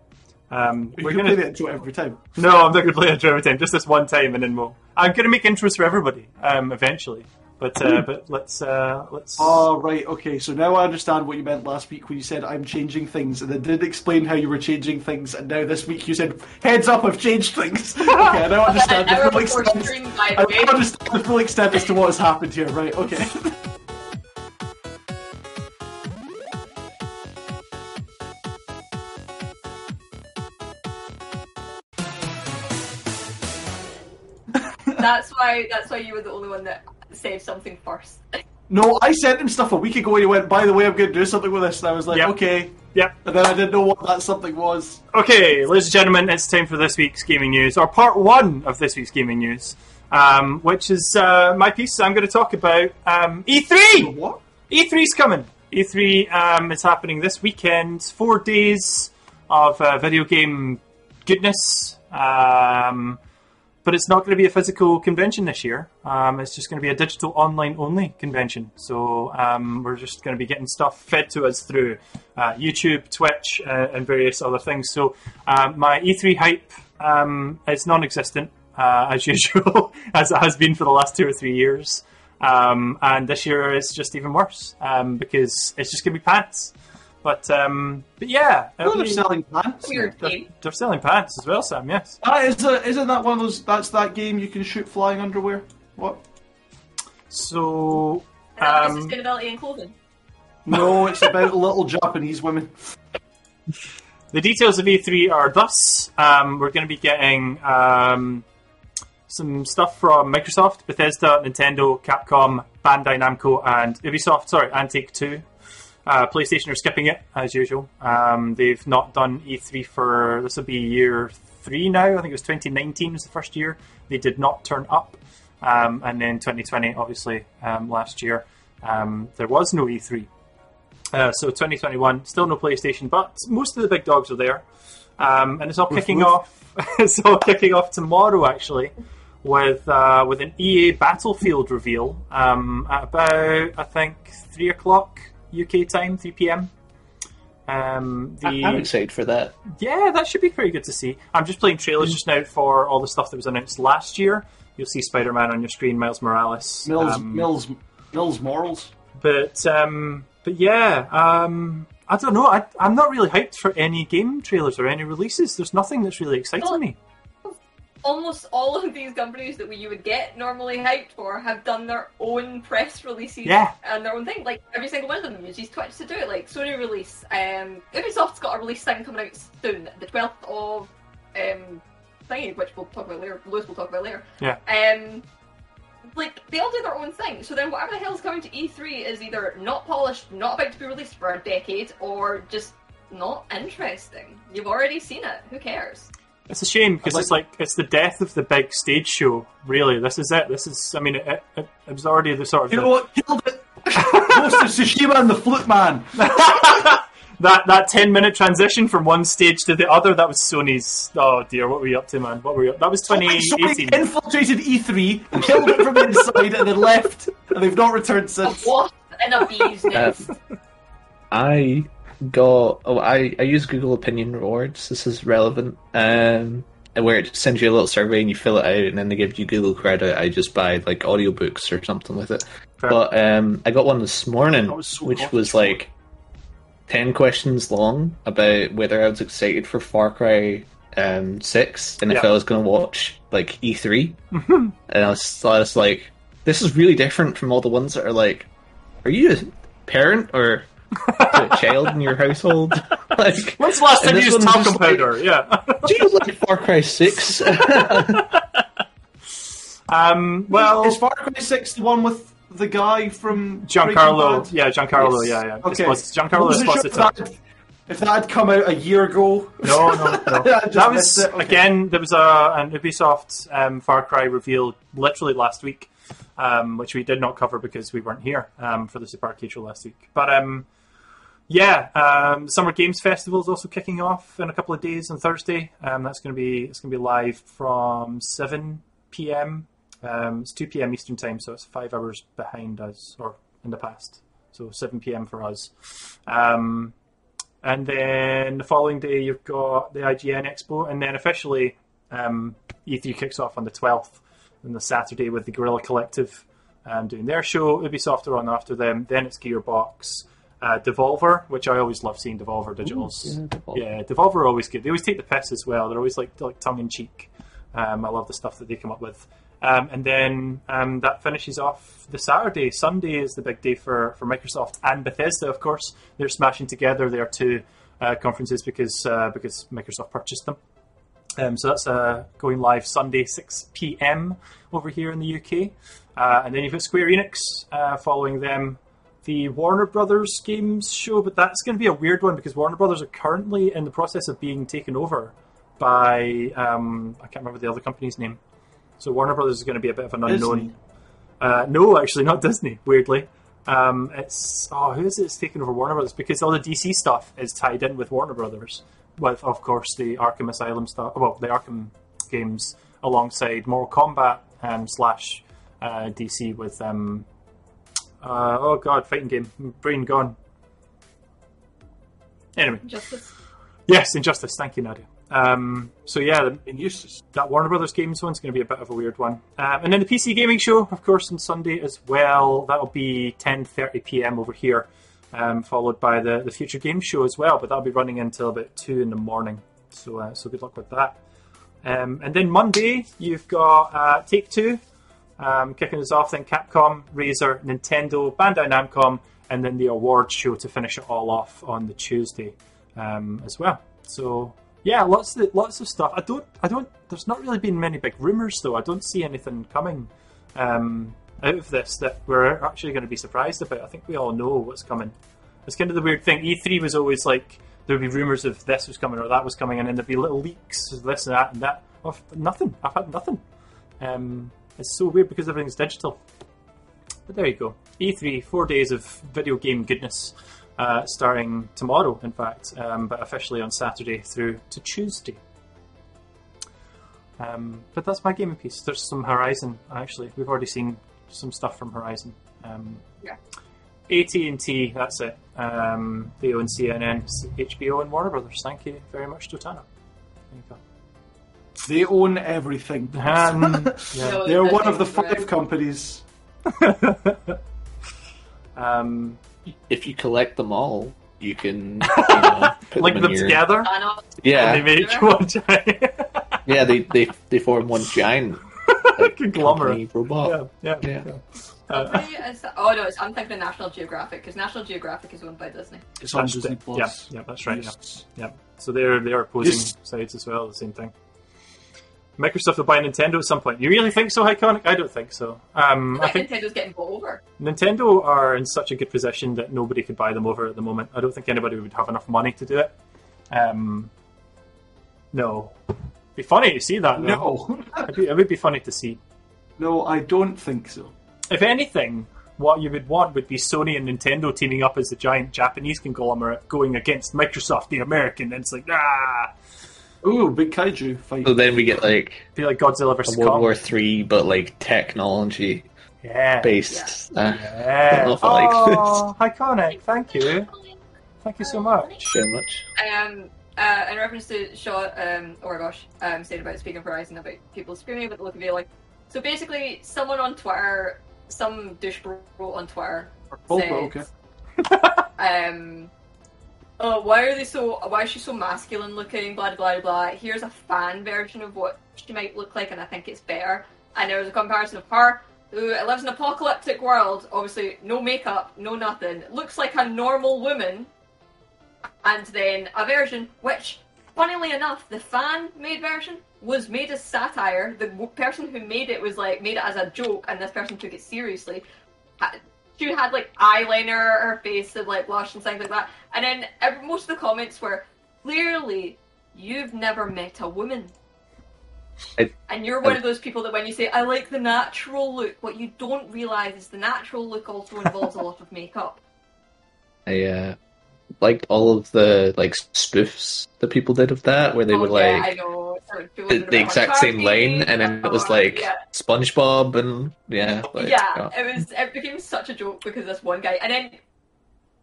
Um, We we're gonna play the intro every time. no, I'm not gonna play the intro every time. Just this one time, and then we'll. I'm gonna make intros for everybody. Um, eventually, but uh, but let's uh let's. Oh, right, okay. So now I understand what you meant last week when you said I'm changing things, and then did explain how you were changing things, and now this week you said, heads up, I've changed things. okay, I now understand An the full extent. stream, I the way. now understand the full extent as to what has happened here, right, okay. That's why. That's why you were the only one that said something first. no, I sent him stuff a week ago and he went, by the way, I'm going to do something with this, and I was like, Yep. okay. Yep. And then I didn't know what that something was. Okay, ladies and gentlemen, it's time for this week's gaming news, or part one of this week's gaming news, um, which is uh, my piece. I'm going to talk about um, E3. What? E3's coming. E3 um, is happening this weekend. Four days of uh, video game goodness. Um, but it's not going to be a physical convention this year. Um, it's just going to be a digital online only convention. So um, we're just going to be getting stuff fed to us through uh, YouTube, Twitch, uh, and various other things. So um, my E3 hype um, is non-existent uh, as usual, as it has been for the last two or three years. Um, and this year is just even worse um, because it's just going to be pants. But um, but yeah, it'll Well, they're be- selling pants. Weird they're, game. they're selling pants as well, Sam. Yes. Ah, is it, isn't that one of those? That's that game you can shoot flying underwear. What? So And that's um, sustainability in clothing. No, it's about little Japanese women. The details of E3 are thus: um, we're going to be getting um, some stuff from Microsoft, Bethesda, Nintendo, Capcom, Bandai Namco, and Ubisoft. Sorry, and Take Two. Uh, PlayStation are skipping it as usual. Um, they've not done E3 for this will be year three now. I think it was 2019 was the first year they did not turn up, um, and then 2020, obviously um, last year, um, there was no E3. Uh, so 2021, still no PlayStation, but most of the big dogs are there, um, and it's all kicking off. it's all kicking off tomorrow, actually, with uh, with an EA Battlefield reveal um, at about I think three o'clock UK time, three PM. Um, the I'm excited for that. yeah, that should be pretty good to see. I'm just playing trailers just now for all the stuff that was announced last year. You'll see Spider Man on your screen, Miles Morales, Mills, um, Mills, Mills Morals. but um, but yeah, um, I don't know. I, I'm not really hyped for any game trailers or any releases. There's nothing that's really exciting Well, me. Almost all of these companies that we, you would get normally hyped for have done their own press releases Yeah. and their own thing. Like every single one of them uses Twitch to do it. Like Sony release, um, Ubisoft's got a release thing coming out soon, the 12th of um, thingy, which we'll talk about later. Lewis will talk about later. Yeah. Um, like they all do their own thing. So then whatever the hell is coming to E3 is either not polished, not about to be released for a decade, or just not interesting. You've already seen it. Who cares? It's a shame because I'd it's like it's the death of the big stage show. Really, this is it. This is. I mean, it, it, it was already the sort of You the- know what killed it? Ghost of Tsushima and the Flute Man. that that ten minute transition from one stage to the other. That was Sony's. Oh dear, what were you up to, man? What were you? That was Sony 2018. infiltrated E3, killed it from the inside, and then left, and they've not returned since. What in a bee's nest. I got oh I, I use Google Opinion Rewards. This is relevant. Um where it sends you a little survey and you fill it out and then they give you Google credit. I just buy like audiobooks or something with it. Fair. But um I got one this morning was so which was like ten questions long about whether I was excited for Far Cry um six and if I was gonna watch like E three. and I was, I was like, this is really different from all the ones that are like, are you a parent or child in your household? like, When's the last time you this used one's talcum just like- Yeah. do you like Far Cry Six? um. Well, is Far Cry 6 the one with the guy from Giancarlo. Yeah, Giancarlo. Yes. Yeah, yeah. Okay. Espos- Giancarlo Wasn't sure if Esposito. that, had, if that had come out a year ago. No, no, no. That was. Okay. again. There was a an Ubisoft um, Far Cry reveal literally last week, um, which we did not cover because we weren't here um, for the Super R-CADE show last week. But um, yeah, um, Summer Games Festival is also kicking off in a couple of days on Thursday. Um, that's going to be it's going to be live from seven p.m. Um, it's two p.m. Eastern time, so it's five hours behind us or in the past. So seven p.m. for us. Um, and then the following day you've got the IGN Expo, and then officially um, E3 kicks off on the 12th, and the Saturday with the Guerrilla Collective um, doing their show. Ubisoft are on after them. Then it's Gearbox, uh, Devolver, which I always love seeing Devolver digitals. yeah, Devolver. yeah, Devolver are always good. They always take the piss as well. They're always like like tongue in cheek. Um, I love the stuff that they come up with. Um, and then um, that finishes off the Saturday. Sunday is the big day for, for Microsoft and Bethesda, of course. They're smashing together their two uh, conferences because uh, because Microsoft purchased them. Um, so that's uh, going live Sunday, 6 p.m. over here in the UK. Uh, and then you've got Square Enix uh, following them. The Warner Brothers games show, but that's going to be a weird one because Warner Brothers are currently in the process of being taken over by um, I can't remember the other company's name. So Warner Brothers is going to be a bit of an unknown. Uh, no, actually, not Disney. Weirdly, um, it's oh, who is it that's taken over Warner Brothers? Because all the DC stuff is tied in with Warner Brothers, with of course the Arkham Asylum stuff. Well, the Arkham games alongside Mortal Kombat um, slash uh, DC with um, uh, oh god, fighting game, brain gone. Anyway, Justice. yes, Injustice. Thank you, Nadia. Um, so yeah, the, that Warner Brothers Games one's going to be a bit of a weird one. Um, and then the PC Gaming Show, of course, on Sunday as well. That'll be 10:30 p.m. over here, um, followed by the the Future Games Show as well. But that'll be running until about two in the morning. So uh, so good luck with that. Um, and then Monday you've got uh, Take Two um, kicking us off. Then Capcom, Razer, Nintendo, Bandai Namco, and then the awards show to finish it all off on the Tuesday um, as well. So yeah, lots of lots of stuff. I don't, I don't. There's not really been many big rumors though. I don't see anything coming um, out of this that we're actually going to be surprised about. I think we all know what's coming. It's kind of the weird thing. E3 was always like there'd be rumors of this was coming or that was coming, and then there'd be little leaks of this and that and that. Of nothing. I've had nothing. Um, it's so weird because everything's digital. But there you go. E3, four days of video game goodness, uh, starting tomorrow, in fact, um, but officially on Saturday through to Tuesday. Um, but that's my gaming piece. There's some Horizon, actually. We've already seen some stuff from Horizon. Um, Yeah. AT&T, that's it. Um, they own CNN, HBO, and Warner Brothers. Thank you very much, Totana. There you go. They own everything. Um, yeah. They're one of the five companies. um, If you collect them all, you can you know, put link them, them your, together, Yeah, and they make one giant yeah. They, they they form one giant conglomerate. robot. Yeah, yeah. Yeah. yeah. Uh, oh no, it's, I'm thinking of National Geographic because National Geographic is owned by Disney. It's on Disney. Plus. Yeah, yeah, that's right. Yeah. Yeah. So they're they are opposing Yes. sides as well, the same thing. Microsoft will buy Nintendo at some point. You really think so, Iconic? I don't think so. Um, I I think think Nintendo's getting bought over. Nintendo are in such a good position that nobody could buy them over at the moment. I don't think anybody would have enough money to do it. Um, no, be funny to see that. Though. No, It'd be, it would be funny to see. no, I don't think so. If anything, what you would want would be Sony and Nintendo teaming up as a giant Japanese conglomerate going against Microsoft, the American. And it's like, ah, Ooh, big kaiju fight. So then we get like be like Godzilla versus World Kong. War Three, but like technology Yeah. based. Uh, Yeah. don't know if I like oh, iconic. Thank you. Thank you so much. So much. Um, uh, in reference to Shaw, um, oh my gosh, um, saying about Speaking for Horizon about people screaming about the look of Aloy. So basically, someone on Twitter, some douche wrote on Twitter, Oh, said, okay. um, oh, why are they so? Why is she so masculine looking? Blah blah blah. Here's a fan version of what she might look like, and I think it's better. And there was a comparison of her who lives in an apocalyptic world. Obviously, no makeup, no nothing. Looks like a normal woman. And then a version which, funnily enough, the fan made version was made as satire. The person who made it was like made it as a joke, and this person took it seriously. She had like eyeliner, her face had like blush and things like that. And then ev- most of the comments were clearly, you've never met a woman. I- and you're one of those people that when you say, I like the natural look, what you don't realise is the natural look also involves a lot of makeup. I uh, liked all of the like spoofs that people did of that, where they oh, would yeah, I like know. Doing the, it the exact same lane, and then it was like yeah. SpongeBob, and yeah, like, yeah, oh. it was. It became such a joke because this one guy, and then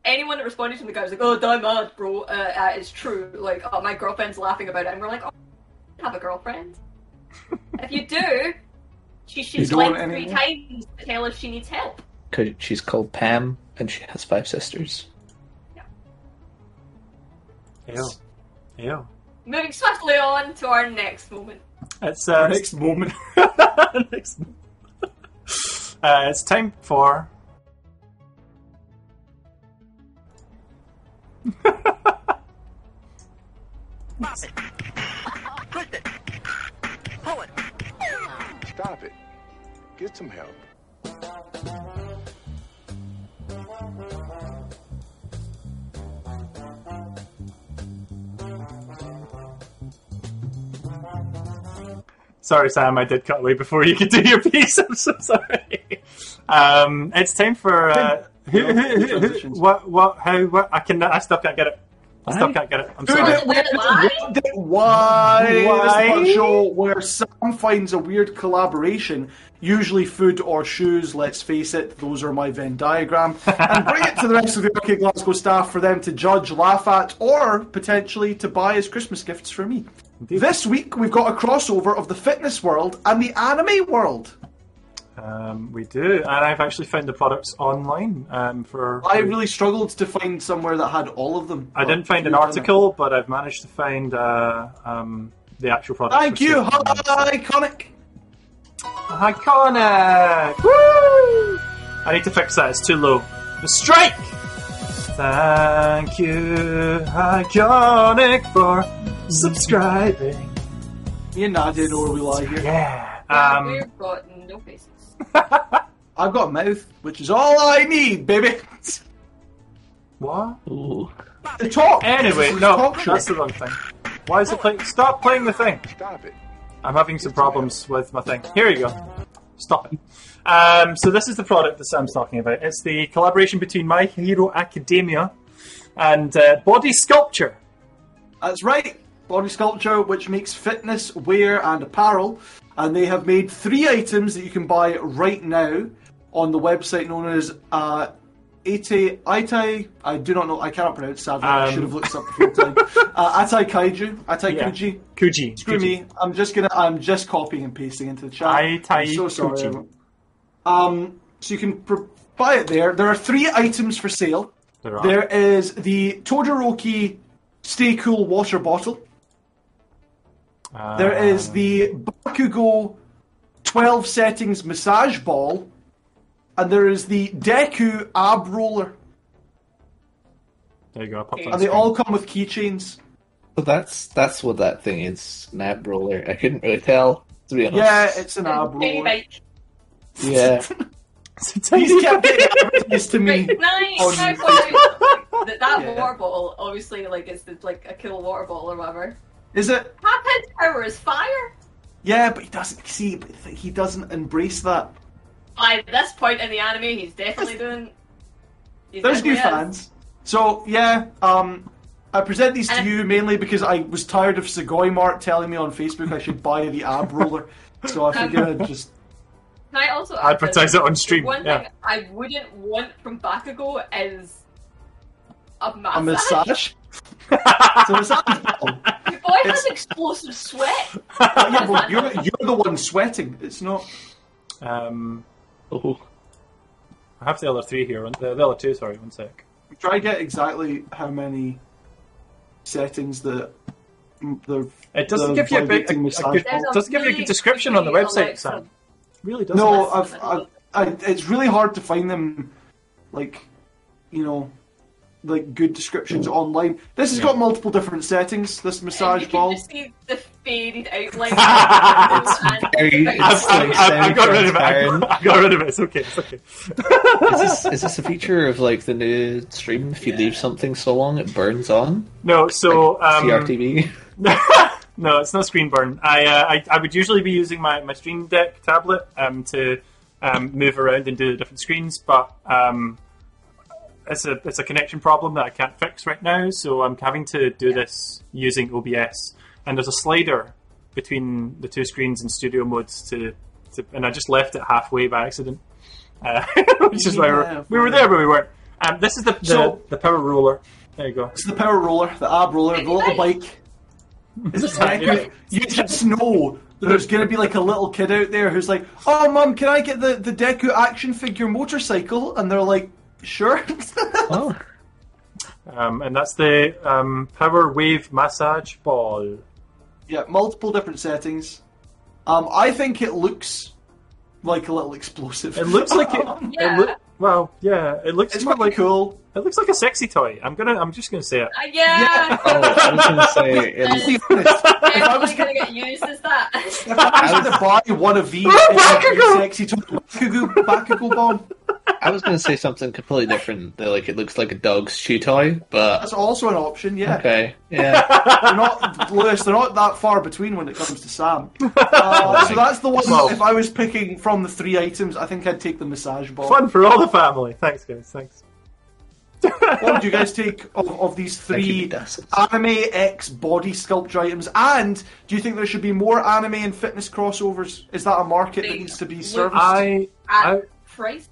anyone that responded to the guy was like, "Oh, die mad, bro. Uh, uh, it's true. Like, oh, my girlfriend's laughing about it," and we're like, "Oh, have a girlfriend? if you do, she should You three times to tell if she needs help." Because she's called Pam, and she has five sisters. Yeah. Yeah. Ew. Moving swiftly on to our next moment. It's Our uh, next moment. next. Uh, it's time for. Stop it. Get some help. Sorry, Sam, I did cut away before you could do your piece. I'm so sorry. Um, it's time for uh, who, who, who, who, what, what, how, what? I can, I still can't get it. I still can't get it. I'm Who sorry. did- Why? Why? Why? Why? This show where Sam finds a weird collaboration, usually food or shoes, let's face it, those are my Venn diagram, and bring it to the rest of the OK Glasgow staff for them to judge, laugh at, or potentially to buy as Christmas gifts for me. This week we've got a crossover of the fitness world and the anime world. Um, we do, and I've actually found the products online um, for. I really struggled to find somewhere that had all of them. I didn't find an You've done it. article, but I've managed to find uh, um, the actual product. Thank you, iconic. Iconic! Woo! I need to fix that. It's too low. The strike. Thank you, Iconic, for subscribing. Me and Nadia know where we lie here. Yeah. Yeah, Um, we've got no faces. I've got a mouth, which is all I need, baby. what? Ooh. The talk. Anyway, no, talk show. that's the wrong thing. Why is it playing? Stop playing the thing. Stop it. I'm having some problems with my thing. Here you go. Stop it. Um, so this is the product that Sam's talking about. It's the collaboration between My Hero Academia and uh, Body Sculpture. That's right. Body sculpture, which makes fitness, wear, and apparel, and they have made three items that you can buy right now on the website known as uh, Ite Itai. I do not know. I cannot pronounce. Sadly, I Um. should have looked up before time. uh, Atai Kaiju. Atai Yeah. Kuji. Kuji. Screw Kuji. me. I'm just gonna. I'm just copying and pasting into the chat. Atai I'm so sorry. Kuji. Um, so you can pr- buy it there. There are three items for sale. There are. There is the Todoroki Stay Cool water bottle. There ah. is the Bakugo 12 settings massage ball. And there is the Deku ab roller. There you go. I popped it And they screen. all come with keychains. So that's that's what that thing is. An ab roller. I couldn't really tell. To be honest. Yeah, it's an ab roller. like, Yeah. He's kept getting to me. right, can on- can I point out that that Yeah. water bottle, obviously, like, it's the, like a cool water bottle or whatever. Is it? Half-head power is fire. Yeah, but he doesn't see. But he doesn't embrace that. By this point in the anime, he's definitely doing. He's There's new definitely is. fans. So yeah, um, I present these to And- you mainly because I was tired of Sugoi Mart telling me on Facebook I should buy the ab roller. So I figured I'd just Can I also Advertise it on stream, One yeah. thing I wouldn't want from Bakugo is a a massage. massage. a massage ball. The boy has explosive sweat. yeah, but you're you're the one sweating. It's not. Um, Oh. I have the other three here. The, the other two, sorry, one sec. Try to get exactly how many settings the the. It doesn't the give you a big, a, a good, doesn't give you a good description on the website, Alexa. Sam. Really doesn't. No, I've, I've, I, it's really hard to find them, like, you know, like good descriptions online. This has got multiple different settings. This And massage you can ball. just see the faded outline. Very- I've, I've, like I've, I've got rid of it. I semi-transparent. got, got rid of it. It's okay. It's okay. Is this is this a feature of like the new stream? If you leave something so long, it burns on. No, so um, CRTV. no, it's not screen burn. I, uh, I I would usually be using my, my Stream Deck tablet um, to um, move around and do the different screens, but um, it's a it's a connection problem that I can't fix right now. So I'm having to do this using OBS, and there's a slider between the two screens in studio modes to, to and I just left it halfway by accident, uh, which is why we Yeah, were, we were there but we weren't. Um, this is the the, So- the power roller. There you go. It's the power roller, the ab roller, the little bike. Is you, you just know there's going to be like a little kid out there who's like, "Oh, mum, can I get the the Deku action figure motorcycle?" And they're like, "Sure." Oh, Um, and that's the um, Power Wave Massage Ball. yeah, multiple different settings. Um, I think it looks like a little explosive. It looks like it. Yeah. it look, well, yeah, it looks It's more quite like cool. it looks like a sexy toy. I'm gonna. I'm just gonna say it. Uh, yeah. oh, I was gonna say it, To be honest, if I Definitely was gonna get used as that. If I was going to buy one of these, it would be sexy to Bakugo, Bakugo bomb. I was gonna say something completely different. That like it looks like a dog's chew toy, but That's also an option. Yeah, okay, yeah. they're not Lewis. They're not that far between when it comes to Sam. Uh, so that's the one. Well- if I was picking from the three items, I think I'd take the massage ball. Fun for all the family. Thanks, guys. Thanks. what would you guys take of, of these three anime X body sculpture items? And do you think there should be more anime and fitness crossovers? Is that a market that needs to be serviced? I, I, price?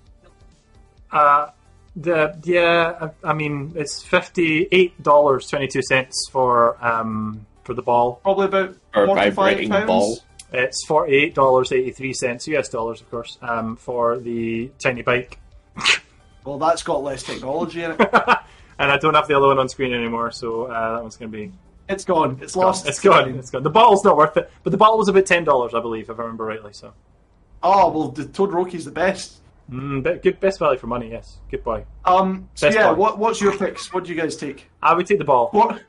Uh, the yeah, I, I mean, it's fifty eight dollars twenty two cents for um for the ball. Probably about Or 45 vibrating pounds. ball. It's forty eight dollars eighty three cents US dollars, of course, um, for the tiny bike. Well, that's got less technology in it. and I don't have the other one on screen anymore, so uh, that one's going to be It's gone. It's gone. lost. It's gone. It's gone. The bottle's not worth it, but the bottle was about ten dollars, I believe, if I remember rightly. So, Oh well, the Todoroki's the best. Mm, be- good best value for money. Yes, good boy. Um. So Best yeah, one. what what's your picks? What do you guys take? I would take the ball. What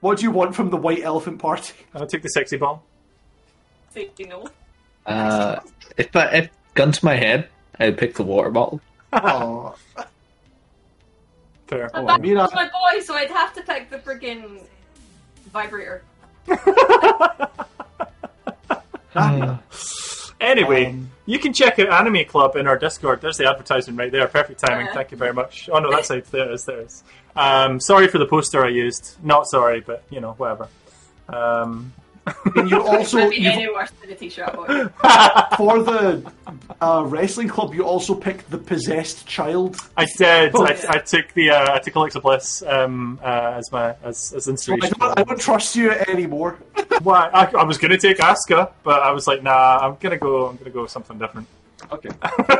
What do you want from the White Elephant Party? I would take the sexy ball. Say you know. Uh, if I, if gun to my head, I'd pick the water bottle. oh, Fair. Oh, That's Mira. my boy, so I'd have to pick the freaking vibrator. Uh, Anyway, Um, you can check out Anime Club in our Discord. There's the advertisement right there. Perfect timing. Uh-huh. Thank you very much. Oh no, that's out there. It's there. it is. Um, sorry for the poster I used. Not sorry, but you know, whatever. Um, and you also be you've, any worse than a t-shirt boy. for the uh, wrestling club, you also picked the possessed child. I did. Oh. I, I took the uh, I took Alexa Bliss um, uh, as my as, as I inspiration. don't, I don't trust you anymore. Why? I, I was going to take Asuka, but I was like, nah. I'm gonna go. I'm gonna go with something different. Okay.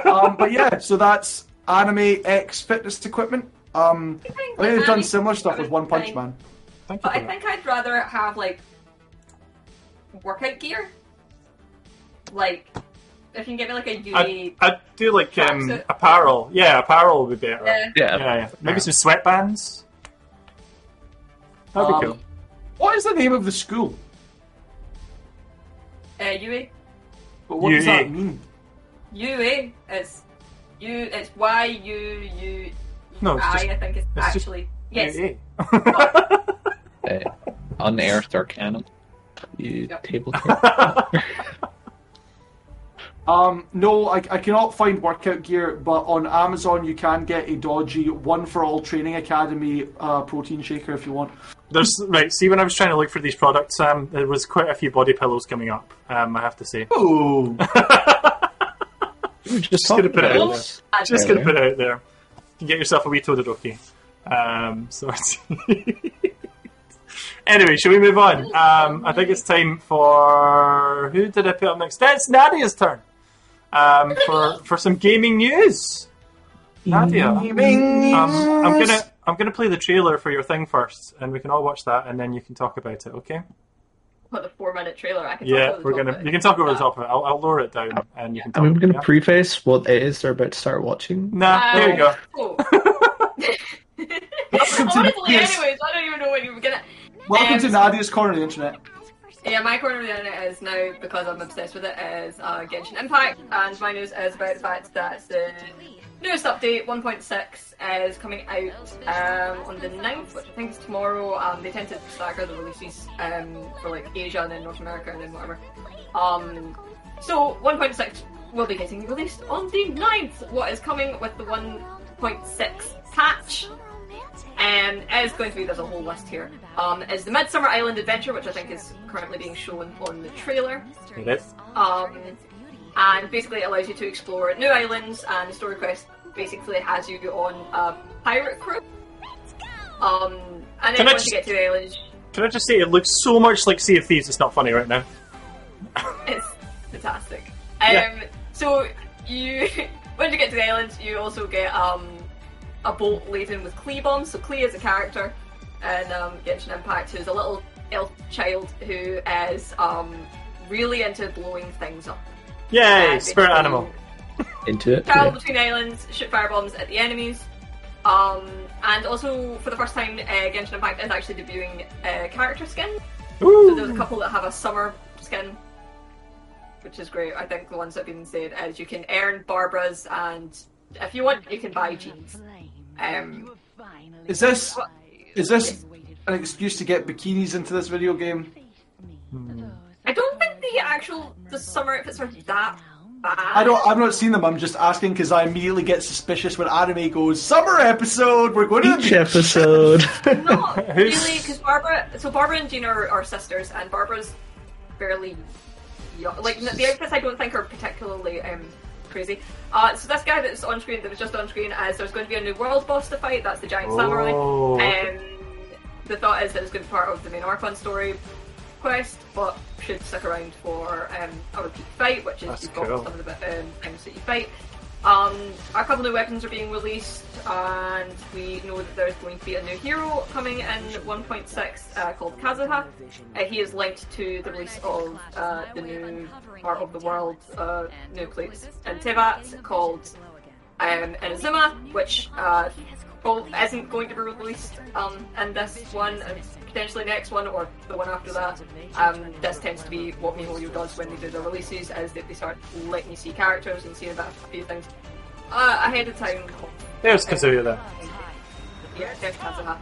um, but yeah, so that's anime X fitness equipment. Um, I think they've done similar stuff with One Punch Man. Thank you. But I that. think I'd rather have like workout gear. Like, if you can get me like a I uni. I do like um, Tracksuit. apparel. Yeah, apparel would be better. Yeah. Yeah, yeah. yeah. Maybe some sweatbands. That'd be Um, cool. What is the name of the school? Uh, UE. But what does UA. that mean? UE. It's U. It's Y U U. No, it's I. just- I think it's, it's just actually yes. UA. uh, unearthed arcanum. You Yep. table. Um, no, I, I cannot find workout gear, but on Amazon you can get a dodgy One for All Training Academy uh, protein shaker if you want. There's right. See, when I was trying to look for these products, um, there was quite a few body pillows coming up. Um, I have to say. Oh, We were just gonna put it out this. And Just gonna put it out there. You can get yourself a wee Todoroki. Um, so. Anyway, shall we move on? Um, I think it's time for who did I put up next? It's Nadia's turn. Um, for for some gaming news. Nadia. gaming Um, I'm gonna I'm gonna play the trailer for your thing first, and we can all watch that, and then you can talk about it. Okay? Put the four-minute trailer. I can. talk Yeah, over the we're top gonna. of it. You can talk over the Yeah. top of it. I'll, I'll lower it down, and you can. Talk, Are we going to yeah? preface what it is they're about to start watching? Nah, there you go. Welcome I to to play anyways. I don't even know what you were gonna. Welcome Um, to Nadia's corner of the internet. Yeah, my corner of the internet is now because I'm obsessed with it is uh, Genshin Impact, and my news is about the fact that the newest update 1.6 is coming out um, on the 9th, which I think is tomorrow. Um, they tend to stagger the releases um, for like Asia and then North America and then whatever. Um, so 1.6 will be getting released on the 9th. What is coming with the 1.6 patch? And is going to be there's a whole list here. Um, is the Midsummer Island Adventure, which I think is currently being shown on the trailer. Is. Um, and basically it allows you to explore new islands, and the story quest basically has you on a pirate crew. Um, and then Can I once just- you get to the islands, Can I just say it looks so much like Sea of Thieves? It's not funny right now. it's fantastic. Um, Yeah. So you, when you get to the island, you also get um, a boat laden with Klee bombs. So Klee is a character in um, Genshin Impact who's a little elf child who is um, really into blowing things up. Yay, Uh, spirit animal. Into it? Travel Yeah. between islands, shoot firebombs at the enemies. Um, and also, for the first time, uh, Genshin Impact is actually debuting a character skin. So there's a couple that have a summer skin, which is great. I think the ones that have been said is you can earn Barbara's, and if you want, you can buy Jean's. Um, Is this is this an excuse to get bikinis into this video game? I don't think the actual the summer outfits are that bad. I don't. I've not seen them. I'm just asking because I immediately get suspicious when anime goes summer episode. We're going to Each beach." episode. Not really, because Barbara. So Barbara and Jean are, are sisters, and Barbara's fairly young. Like the outfits, I don't think are particularly um, crazy. Uh, so this guy that's on screen, that was just on screen, as there's going to be a new world boss to fight. That's the giant samurai. Oh, okay. Um, the thought is that it's going to be part of the main Archon story quest, but should stick around for um, a repeat fight, which is you've got cool. some of the um, things that you fight. Um, a couple new weapons are being released, and we know that there's going to be a new hero coming in 1.6 uh, called Kazuha. Uh, he is linked to the release of uh, the new Art of the World new plates in Teyvat called um, Inazuma, which uh, isn't going to be released um, in this one, and potentially next one or the one after that. Um, this tends to be what MiHoYo does when they do their releases, is that they start letting you see characters and see about a few things uh, ahead of time. There's Kazuya there. Yeah, there's Kazuha.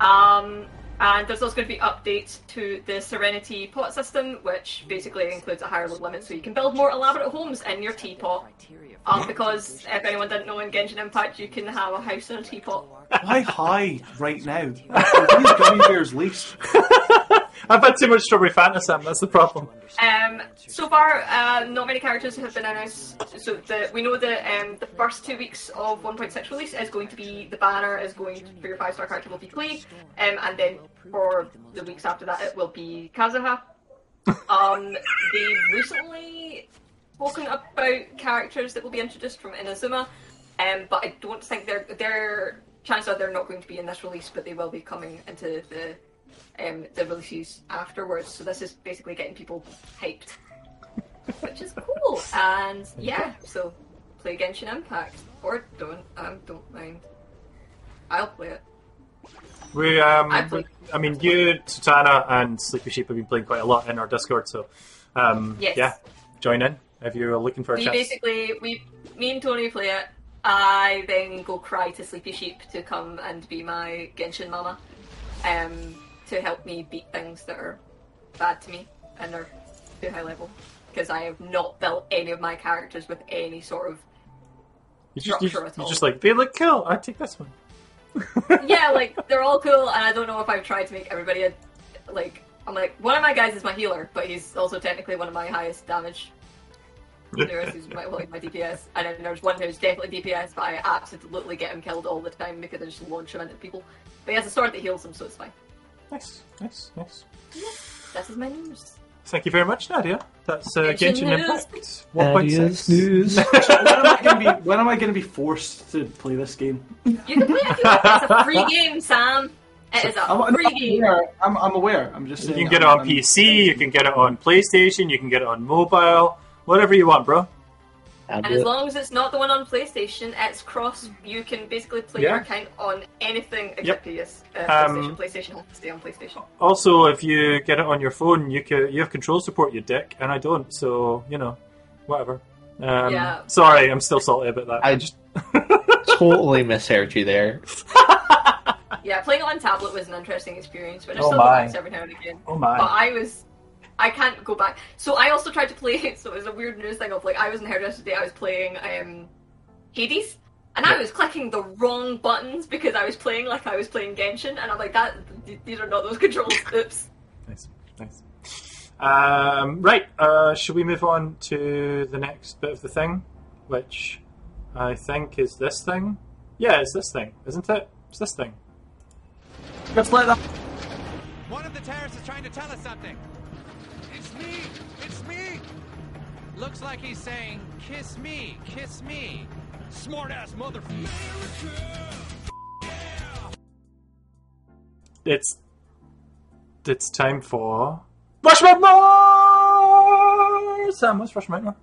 Um, and there's also going to be updates to the Serenitea Pot system, which basically includes a higher load limit so you can build more elaborate homes in your teapot. Um, because if anyone didn't know in Genshin Impact, you can have a house in a teapot. Why high right now? These gummy bears least. I've had too much Strawberry Fanta, Sam. That's the problem. Um, so far, uh, not many characters have been announced. So the, we know that um, the first two weeks of 1.6 release is going to be the banner is going to, for your five star character will be Klee, um, and then for the weeks after that it will be Kazuha. Um, they recently spoken about characters that will be introduced from Inazuma, um, but I don't think they're their chances are they're not going to be in this release, but they will be coming into the um, the releases afterwards. So this is basically getting people hyped, which is cool. And yeah, so play Genshin Impact or don't. Um, don't mind. I'll play it. We, um, I play- I mean, you, Tutana, and Sleepy Sheep have been playing quite a lot in our Discord, so um, Yes. yeah, join in if you're looking for a We chance. basically we me and Tony play it. I then go cry to Sleepy Sheep to come and be my Genshin mama, um, to help me beat things that are bad to me and are too high level. Because I have not built any of my characters with any sort of You just, you, structure at you all. just like they look cool. I take this one. yeah, like they're all cool, and I don't know if I've tried to make everybody a, like I'm like one of my guys is my healer, but he's also technically one of my highest damage. There's who's my, well, like my DPS, and then there's one who's definitely DPS, but I absolutely get him killed all the time because I just launch him into people. But he has a sword that heals him, so it's fine. Nice, nice, nice. This is my news. Thank you very much, Nadia. That's uh, Genshin Genshin. Impact. Nadia's 1.6. news. when am I going to be? When am I going to be forced to play this game? You can play it if you want. It's a free game, Sam. It is a I'm, free I'm game. aware. I'm, I'm aware. I'm just You saying. can get it I'm- on I'm- PC, you can get it on PlayStation, you can get it on mobile, whatever you want, bro. And as long as it's not the one on PlayStation, it's cross. You can basically play Yeah. your account on anything except PS. Uh, Um, PlayStation. PlayStation has to stay on PlayStation. Also, if you get it on your phone, you can you have control support, you dick, and I don't, so you know, whatever. Um, Yeah. Sorry, I'm still salty about that. I just totally misheard you there. Yeah, playing it on tablet was an interesting experience, but I Oh still my. go every now and again. oh my! But I was, I can't go back. So I also tried to play. So it was a weird news thing of like I was in here yesterday. I was playing um, Hades, and I was clicking the wrong buttons because I was playing like I was playing Genshin, and I'm like that. th- These are not those controls. Oops. Nice, nice. Um, right, uh, should we move on to the next bit of the thing, which I think is this thing? Yeah, it's this thing, isn't it? It's this thing. Let's let that. One of the terrorists is trying to tell us something. It's me! It's me! Looks like he's saying, kiss me, kiss me. Smart ass motherfucker. It's it's time for Rushmount More. Sam, what's Rushmount More?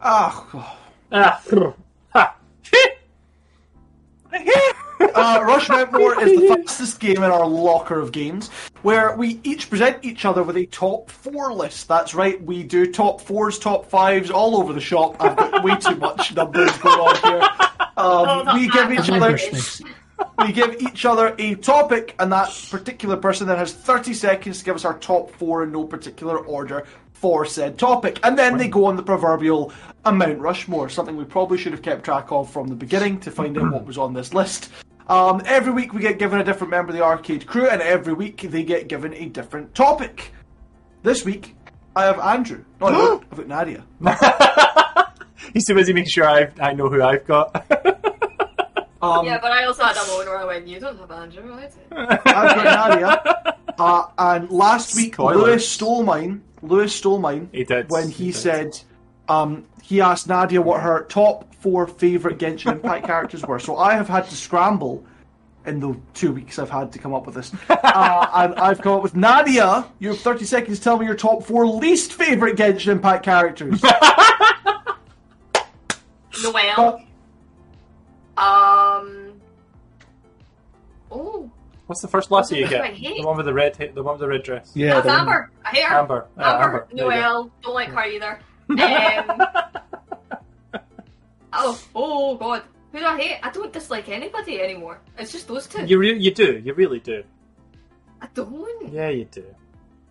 Ah, Ah, ha. Uh, Rush Mount is the fastest game in our locker of games, where we each present each other with a top four list. That's right, we do top fours, top fives, all over the shop. I've got way too much numbers going on here. Um, we give each other we give each other a topic, and that particular person then has 30 seconds to give us our top four in no particular order. for said topic. And then they go on the proverbial a Mount Rushmore, something we probably should have kept track of from the beginning to find out what was on this list. Um, every week we get given a different member of the arcade crew, and every week they get given a different topic. This week, I have Andrew. No, I don't. I've got Nadia. He's too busy making sure I I know who I've got. Um, Yeah, but I also had that moment where I went, "You don't have Andrew, right?" I've got Nadia. Uh, and last week, Spoilers. Lewis stole mine. Lewis stole mine. He did. When he, He did. said, um, he asked Nadia what her top four favourite Genshin Impact characters were. So I have had to scramble in the two weeks I've had to come up with this. Uh, and I've come up with Nadia. You have 30 seconds to tell me your top four least favourite Genshin Impact characters. Noelle. Um. Oh, What's the first lassie you get? I hate? The one with the red, ha- the one with the red dress. Yeah, that's the Amber. I hate her. Amber. Yeah, Amber. Amber. There you go. Noelle. Don't like her either. Um, oh, oh God. Who do I hate? I don't dislike anybody anymore. It's just those two. You re- you do. You really do. I don't. Yeah, you do.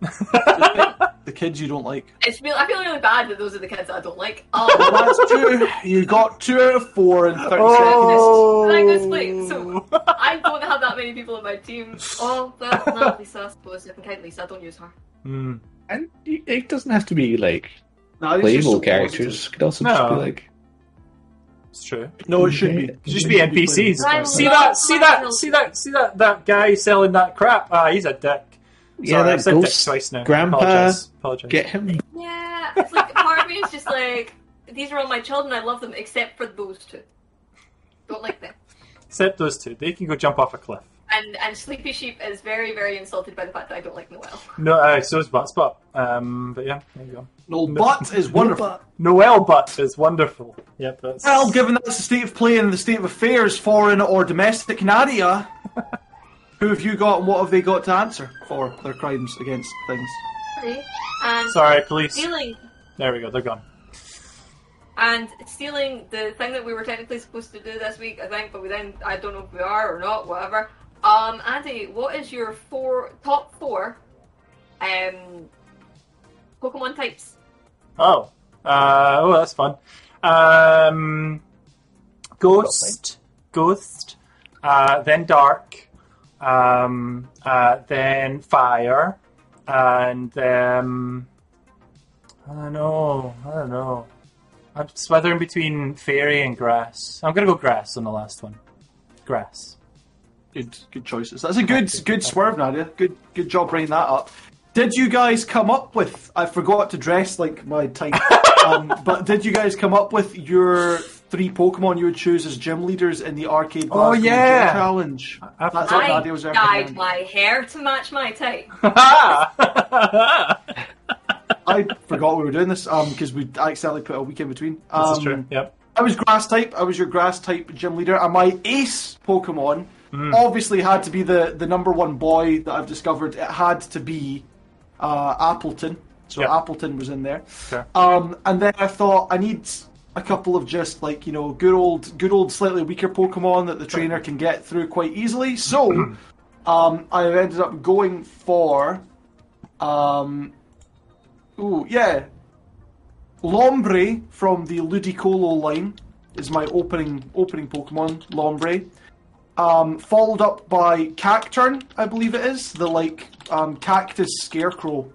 the kids you don't like. It's real. I feel really bad that those are the kids that I don't like. Um, That's two. You got two out of four in 30 seconds. Oh. Like this plate, so- I don't have that many people in my team. Oh, well, no, Lisa, I suppose. If I count Lisa, I don't use her. Hmm. And it doesn't have to be like Nah, these are playable so characters. It could also just be like It's true. No, it should be. Could just be NPCs. See that? See that? See that? See that? That guy selling that crap. Ah, he's a dick. yeah, Sorry, that I've said dick ghost twice now. grandpa. Apologise. Apologise. Get him. Yeah, it's like part of me is just like these are all my children. I love them, except for those two. Don't like them. Except those two. They can go jump off a cliff. And and Sleepy Sheep is very very insulted by the fact that I don't like Noelle. No, uh, so is Buttspot. Um, but yeah, there you go. No, but is wonderful. Noel Butt is wonderful. Yep, that's. Well, given that's the state of play and the state of affairs, foreign or domestic, Nadia, who have you got and what have they got to answer for their crimes against things? And Sorry, police. stealing There we go. They're gone. and stealing the thing that we were technically supposed to do this week, I think, but we then I don't know if we are or not. Whatever. Um, Andy, what is your four top four um Pokemon types? Oh. Uh, oh, that's fun. Um, Ghost. Ghost. Uh, then Dark. Um, uh, then Fire. And then. I don't know. I don't know. I'm swithering between Fairy and Grass. I'm gonna go Grass on the last one. Grass. Good, good choices. That's a good, good swerve, Nadia. Good, good job bringing that up. Did you guys come up with? I forgot to dress like my type, um, but did you guys come up with your three Pokemon you would choose as gym leaders in the arcade? Oh, Glasgow Gym yeah. challenge. I- That's what I Nadia was dyed recommending. my hair to match my type. I forgot we were doing this because we accidentally put a week in between. this Um, is true. Yep. I was grass type. I was your grass type gym leader, and my ace Pokemon Hmm. obviously had to be the the number one boy that I've discovered. It had to be uh, Appletun. So Yep. Appletun was in there. Sure. Um, and then I thought I need a couple of just like you know good old good old slightly weaker Pokemon that the trainer can get through quite easily. So um, I ended up going for um, ooh yeah Lombre from the Ludicolo line is my opening opening Pokemon, Lombre. Um, followed up by Cacturne, I believe it is, the like um, cactus scarecrow.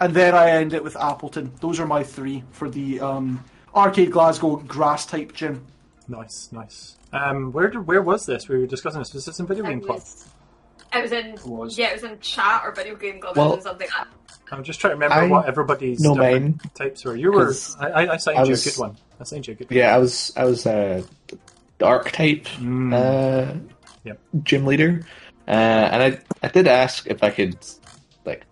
And then I end it with Appletun. Those are my three for the um, R-CADE Glasgow grass type gym. Nice, nice. Um, where did, where was this? We were discussing this. Was this in Video Game It Club? it was in was. yeah, it was in chat or video game club Well, or something. I, I'm just trying to remember I what everybody's know different mine, types were. You were. 'cause I, I, I signed I you was- a good one. I signed you a good one. Yeah, I was I was a dark type Mm. uh, Yep. gym leader, uh, and I I did ask if I could like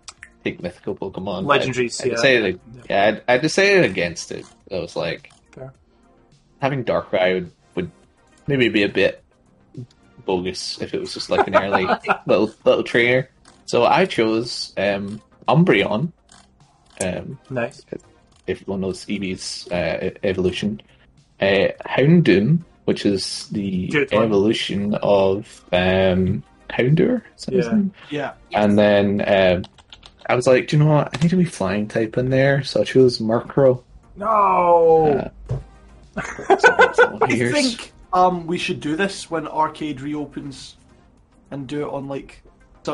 take mythical Pokemon. Legendaries, I, I yeah. decided, yeah, I, I decided against it. I was like, Fair. having Darkrai would, would maybe be a bit bogus if it was just like an early little little trainer. So I chose um, Umbreon. Um, Nice. if everyone knows Eevee's uh, evolution. Uh, Houndoom, which is the evolution of um, Houndour, is that Yeah. Yeah. and then um I was like, do you know what? I need to be flying type in there, so I chose Murkrow. No. Uh, so I think um, we should do this when arcade reopens, and do it on like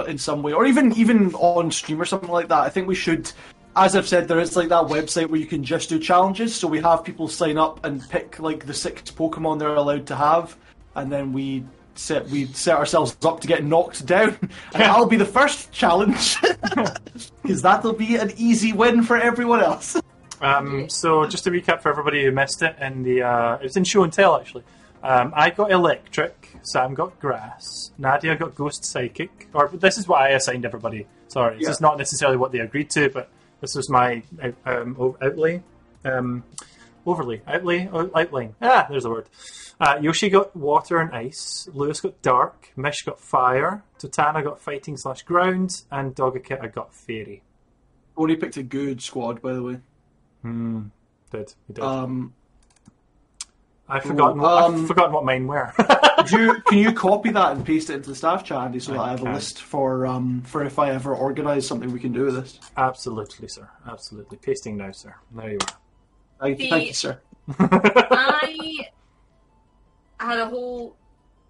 in some way, or even even on stream or something like that. I think we should. As I've said, there is like that website where you can just do challenges. So we have people sign up and pick like the six Pokemon they're allowed to have, and then we set we set ourselves up to get knocked down. And I'll be the first challenge because that'll be an easy win for everyone else. Um, so just to recap for everybody who missed it, in the uh, it was in show and tell actually. Um, I got electric, Sam got grass, Nadia got ghost psychic. Or this is what I assigned everybody. Sorry, this is not necessarily what they agreed to, but this was my um, outlay, um, overlay, outlay, outline. Ah, there's the word. Uh, Yoshi got water and ice. Lewis got dark. Mish got fire. Totana got fighting slash ground, and Dogakita got fairy. Only picked a good squad, by the way. Did we did? Um, I've forgotten. What, um, I've forgotten what mine were. Could you can you copy that and paste it into the staff chat, Andy, so that I have can. a list for um for if I ever organise something we can do with this. Absolutely, sir. Absolutely. Pasting now, sir. There you are. Thank, The- thank you, sir. I had a whole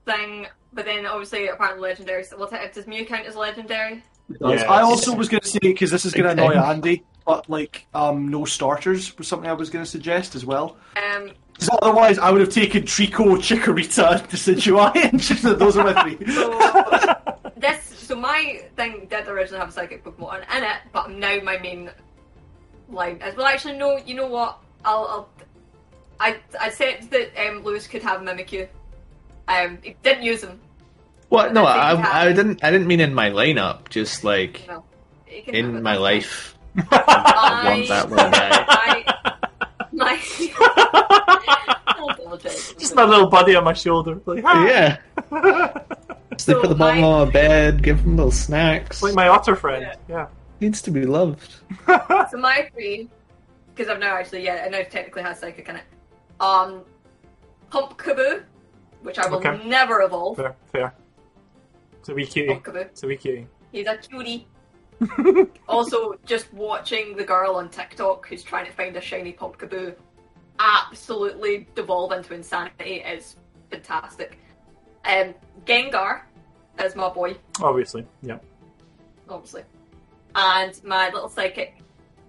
thing, but then obviously apparently legendary. So, well, does Mew count as legendary? It. Yes. I also was going to say because this is going to annoy. Andy, but like um no starters was something I was going to suggest as well. Um, 'Cause otherwise, I would have taken Treecko, Chikorita, and Decidueye, and just those are my three. so this, so my thing did originally have a psychic Pokemon in it, but now my main line is well. Actually, no. You know what? I'll. I'll I I said that um, Lewis could have Mimikyu. Um, he didn't use him. What? No, I I, I didn't. I didn't mean in my lineup. Just like No, he can have in my life. fine. I want that one guy. I, my. I'll. Just my little buddy on my shoulder. Like, ah, Yeah. Sleep So at the bottom my- of a bed. Give him little snacks. like my otter friend. Yeah. Needs to be loved. So my three, because I've now actually yeah, I know technically has psychic in it. Um, Pumpkaboo, which I will Okay. never evolve. Fair. Fair. It's a wee cutie. It's a wee cutie. he's a cutie. also, just watching the girl on TikTok who's trying to find a shiny Pumpkaboo absolutely devolve into insanity is fantastic. Um, Gengar is my boy. Obviously. Yeah. obviously. And my little psychic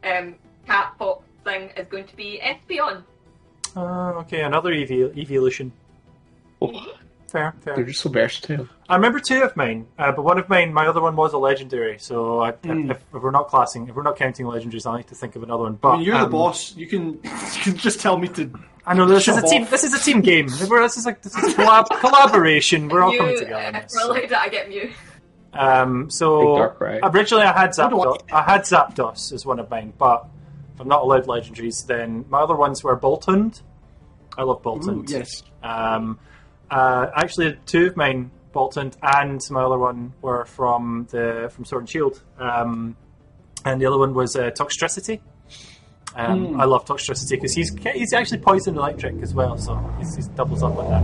um, cat pop thing is going to be Espeon. Uh, okay, another ev- evolution. Oh, Fair. they're Fair. just so versatile. I remember two of mine, uh, but one of mine, my other one was a legendary. So I, Hmm. if, if we're not classing, if we're not counting legendaries, I need to think of another one. But I mean, you're the um, boss. You can you can just tell me to. I know this is a Shove team. This is a team game. We're- This is like this is collab- collaboration. We're all Mew, coming together. uh, on if this. we're I get Mew. Um, so dark right. originally I had What do Zapdos. I had Zapdos as one of mine, but if I'm not allowed legendaries, then my other ones were Boltund. I love Ooh, Boltund. yes. Um, uh, actually, two of mine, Boltund and my other one, were from the from Sword and Shield, um, and the other one was uh, Toxtricity. Um, I love Toxtricity because he's he's actually poison electric as well, so he's, he's doubles up with that.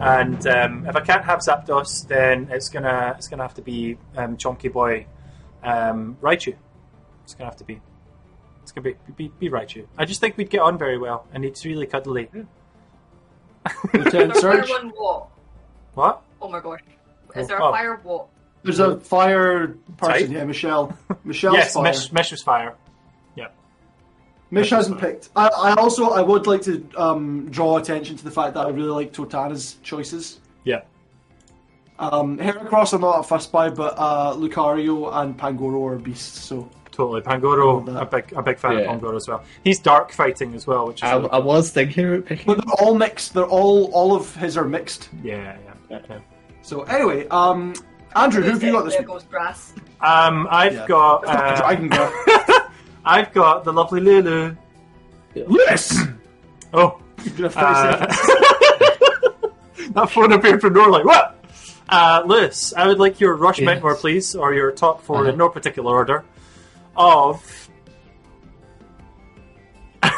And um, if I can't have Zapdos, then it's gonna it's gonna have to be um, Chonky Boy um, Raichu. It's gonna have to be. It's gonna be be, be Raichu. I just think we'd get on very well, and he's really cuddly. Lieutenant Is there a fire Surge. one what? What? Oh my gosh. Is there Oh. a fire what? There's a fire person. Type? Yeah, Michelle. Michelle's yes, fire. Mish, Mish was fire. Yeah. Mish hasn't picked. I, I also I would like to um, draw attention to the fact that I really like Totana's choices. Yeah. Um, Heracross I'm not a fussed by, but uh, Lucario and Pangoro are beasts. So Totally. Pangoro, a big, a big fan Yeah. of Pangoro as well. He's dark fighting as well, which is I, really I was thinking about picking. but they're all mixed. They're all all of his are mixed. yeah, yeah. yeah. So anyway, um, Andrew, who have you got this There week? goes grass. Um, I've Yeah. got, It's not the uh, Dragon Girl. I've got the lovely Lulu. Lewis. Oh, You've got 30 uh, seconds. that phone appeared from nowhere. Like what? Uh, Lewis, I would like your Rush Yes. Mentor, please, or your top 4 Uh-huh. in no particular order of.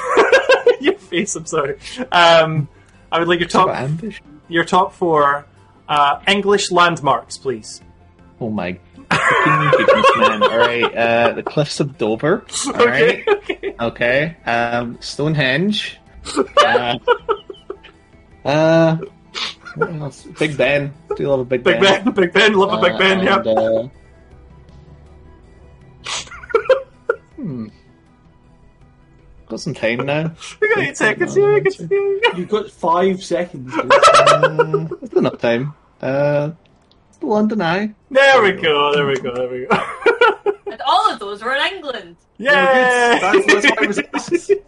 your face. I'm sorry. Um, I would like your top your top four uh, English landmarks, please. Oh my goodness, man. All right, uh, the Cliffs of Dover. All right, okay. okay. Um, Stonehenge. Uh, uh? Big Ben. Do you love a Big, Big Ben, Big Ben, love a Big Uh, Ben. and, hmm. Got some time now. We got eight seconds here. I. You've got five seconds. dude. Uh, there's enough time. Uh, the London Eye. There we go. There we go. There we go. And all of those were in England. Yay! That's, that's what I was.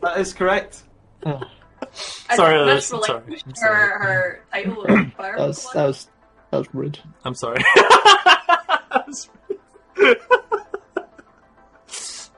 That is correct. And Sorry, Miss Liz, sorry, relinquished sorry. Her, her title of fire. That was that was that was rude. I'm sorry.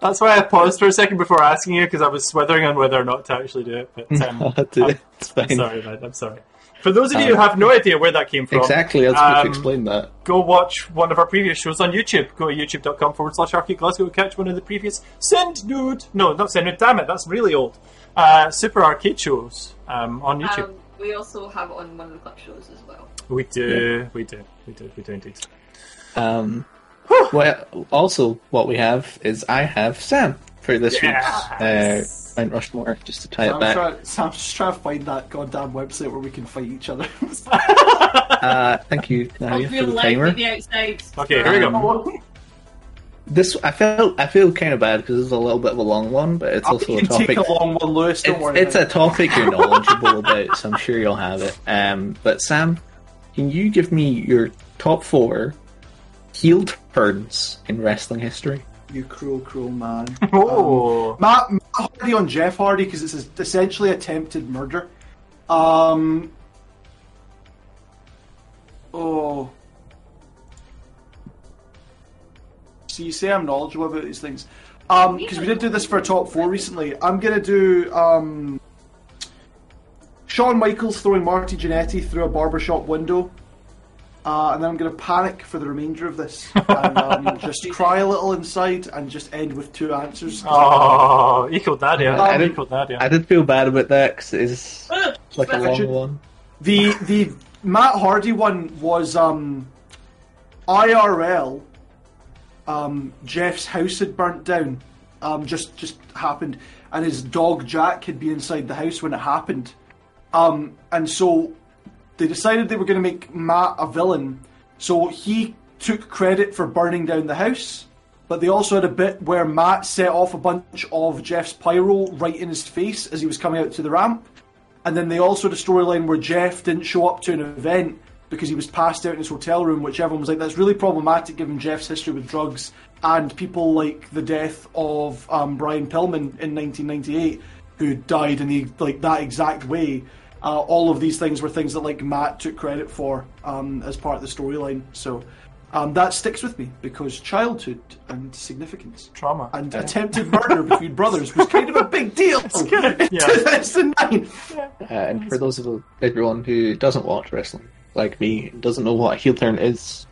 That's why I paused for a second before asking you because I was swithering on whether or not to actually do it. But um, I'll do I'm, it. It's fine. I'm sorry, man. I'm sorry. For those of you who have no idea where that came from, Exactly. I was Um, to explain that. go watch one of our previous shows on YouTube. Go to youtube.com forward slash R-CADE Glasgow catch one of the previous Send Nude. No, not Send Nude, damn it, that's really old. Uh, Super R-CADE shows um, on YouTube. Um, we also have on one of the club shows as well. we do, we do, we do, we do indeed. Um, well, also what we have is I have Sam for this Yes. week's uh, Mount Rushmore, just to tie it I'm, back. trying, Sam's just trying to find that goddamn website where we can fight each other. Uh, thank you, Nadia, for the timer. the outside. Okay, here we go. This I felt I feel kind of bad because it's a little bit of a long one, but it's also you a topic. take a long one, Lewis. Don't It's, worry. it's a topic you're knowledgeable about, so I'm sure you'll have it. Um, but Sam, can you give me your top four heel turns in wrestling history? You cruel, cruel man. Oh, Matt, Matt Hardy on Jeff Hardy because it's essentially attempted murder. Um. Oh. So you say I'm knowledgeable about these things. Um, because we did do this for a top four recently. I'm gonna do um. Shawn Michaels throwing Marty Jannetty through a barbershop window. Uh, and then I'm going to panic for the remainder of this and um, just cry a little inside and just end with two answers. oh, equaled Nadia. I I didn't- equaled Nadia. I did feel bad about that because it's like a long should- one. The the Matt Hardy one was um, IRL. Um, Jeff's house had burnt down. Um, just just happened, and his dog Jack had been inside the house when it happened. Um, and so they decided they were going to make Matt a villain. So he took credit for burning down the house, but they also had a bit where Matt set off a bunch of Jeff's pyro right in his face as he was coming out to the ramp. And then they also had a storyline where Jeff didn't show up to an event because he was passed out in his hotel room, which everyone was like, that's really problematic given Jeff's history with drugs and people like the death of um, Brian Pillman in 1998, who died in the like that exact way. Uh, all of these things were things that like Matt took credit for um, as part of the storyline. So um, that sticks with me because childhood and significance Trauma. and attempted murder between brothers was kind of a big deal in Yeah. 2009. Uh, and for those of everyone who doesn't watch wrestling, like me, and doesn't know what a heel turn is,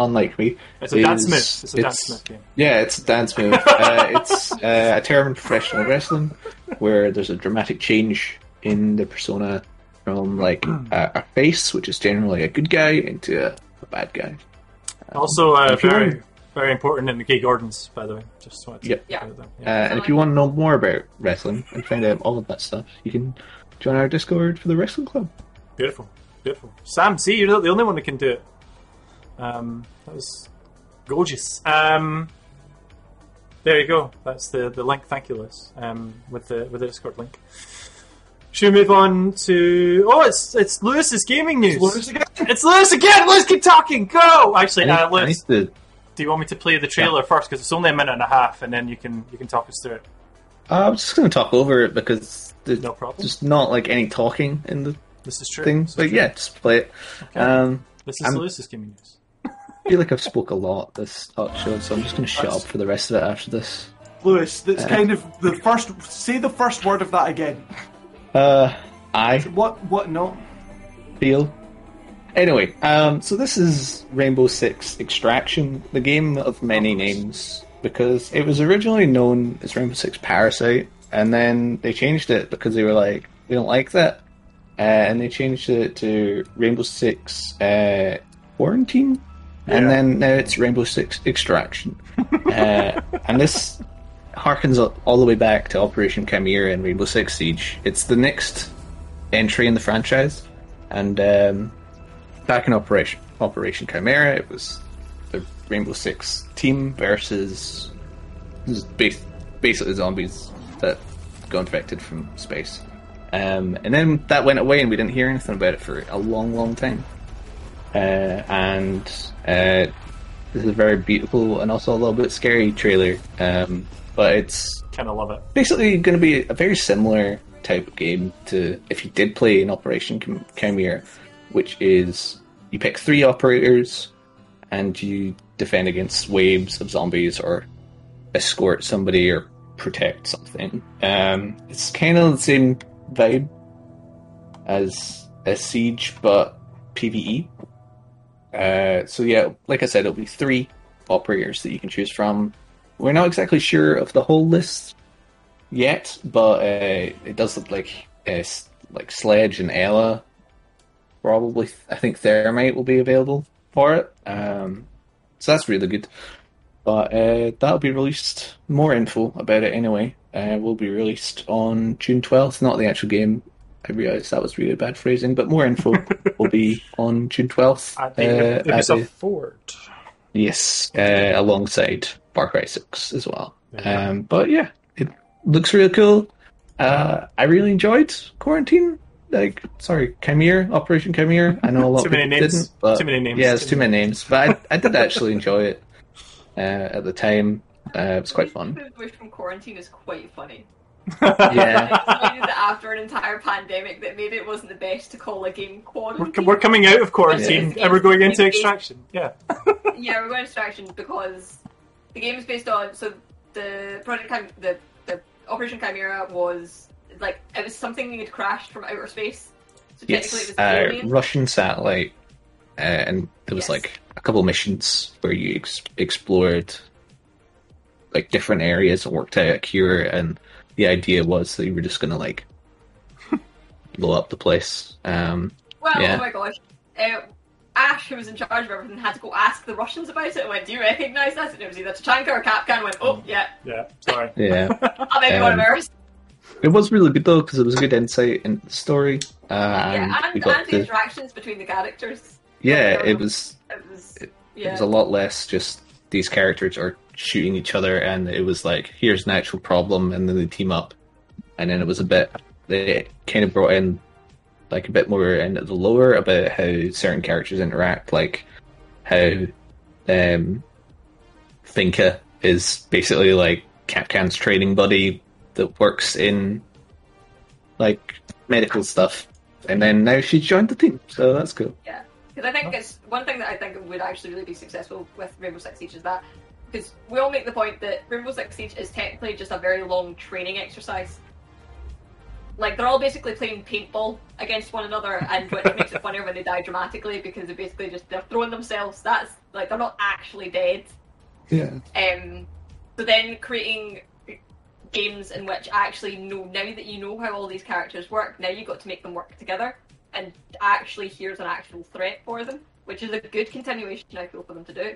unlike me, It's a dance move. It's a dance move game. Yeah, it's a dance move. uh, it's uh, a term in professional wrestling where there's a dramatic change in the persona from like a, a face, which is generally a good guy, into a, a bad guy. Also, uh, very, want- very important in the Gay Gordons, by the way. Just wanted to Yep. Yeah. put it there. Uh, and if you want to know more about wrestling and find out all of that stuff, you can join our Discord for the wrestling club. Beautiful, beautiful. Sam, see, you're not the only one that can do it. Um, that was gorgeous. Um, there you go. That's the, the link. Thank you, Liz. Um, with the with the Discord link. Should we move on to? Oh, it's it's Lewis's gaming news. Lewis again? It's Lewis again. Lewis, keep talking. Go. Actually, I need, uh, Lewis, need to do you want me to play the trailer first? Because it's only a minute and a half, and then you can you can talk us through it. Uh, I'm just going to talk over it because there's No problem. just not like any talking in the This is true. thing. This is But true. yeah, just play it. Um, this is I'm- Lewis's gaming news. I feel like I've spoke a lot this talk show, so I'm just going to shut up for the rest of it after this. Lewis, that's kind of the first. Say the first word of that again. Uh, I What? What? No. feel. Anyway, um, so this is Rainbow Six Extraction, the game of many names, because it was originally known as Rainbow Six Parasite, and then they changed it because they were like, we don't like that, uh, and they changed it to Rainbow Six uh, Quarantine, and then now it's Rainbow Six Extraction, uh, and this harkens all- the way back to Operation Chimera and Rainbow Six Siege. It's the next entry in the franchise, and um, back in Operation Operation Chimera, it was the Rainbow Six team versus bas- basically zombies that got infected from space. Um, and then that went away, and we didn't hear anything about it for a long, long time. Uh, and uh, this is a very beautiful and also a little bit scary trailer. Um, but it's Kind of love it. basically going to be a very similar type of game to if you did play in Operation Chim- Chimera, which is you pick three operators and you defend against waves of zombies or escort somebody or protect something. Um, it's kind of the same vibe as a siege, but PVE. Uh, so yeah, like I said, it'll be three operators that you can choose from. We're not exactly sure of the whole list yet, but uh, it does look like uh, like Sledge and Ella. Probably, I think Thermite will be available for it. Um, so that's really good. But uh, that'll be released. More info about it anyway. Uh, will be released on June twelfth. Not the actual game. I realised that was really bad phrasing, but more info will be on June twelfth. At the Ubisoft Forward. Yes, uh, alongside Far Cry 6 as well. Um, but yeah, it looks really cool. Uh, I really enjoyed Quarantine. Like, sorry, Chimera, Operation Chimera. I know a lot Too of people names. didn't. But Too many names. Yeah, it's too many names. But I, I did actually enjoy it uh, at the time. Uh, it was quite fun. The Wish from quarantine is quite funny. Yeah. I decided that after an entire pandemic that maybe it wasn't the best to call a game quarantine. We're, we're coming out of quarantine Yeah. and we're going into extraction. Yeah. yeah, we're going to extraction because the game is based on so the project Chim- the the Operation Chimera was like it was something that crashed from outer space. So Yes, uh. Russian satellite, uh, and there was Yes. like a couple missions where you ex- explored like different areas and worked out a cure, and the idea was that you were just gonna like blow up the place. Um, Well, yeah. oh my gosh. Uh, Ash, who was in charge of everything, had to go ask the Russians about it and went, Do you recognise this? And it was either Tachanka or Kapkan and went, Oh, yeah, Yeah. Sorry. yeah, I may be one of Um, ours. it was really good though because it was a good insight into the story, uh, and Yeah, and, and the the interactions between the characters. yeah, it was It was, It yeah. was a lot less just these characters are shooting each other and it was like here's an actual problem and then they team up and then it was a bit they kind of brought in like a bit more into the lore about how certain characters interact like how um Finka is basically like Kapkan's training buddy that works in like medical stuff and then now she's joined the team so that's cool Yeah, because I think it's one thing that I think would actually really be successful with Rainbow Six Siege is that because we all make the point that Rainbow Six Siege is technically just a very long training exercise. Like they're all basically playing paintball against one another, and which makes it funnier when they die dramatically because they basically just they're throwing themselves. That's like they're not actually dead. yeah Um, so then creating games in which actually know now that you know how all these characters work, now you've got to make them work together, and actually here's an actual threat for them, which is a good continuation. I feel for them to do.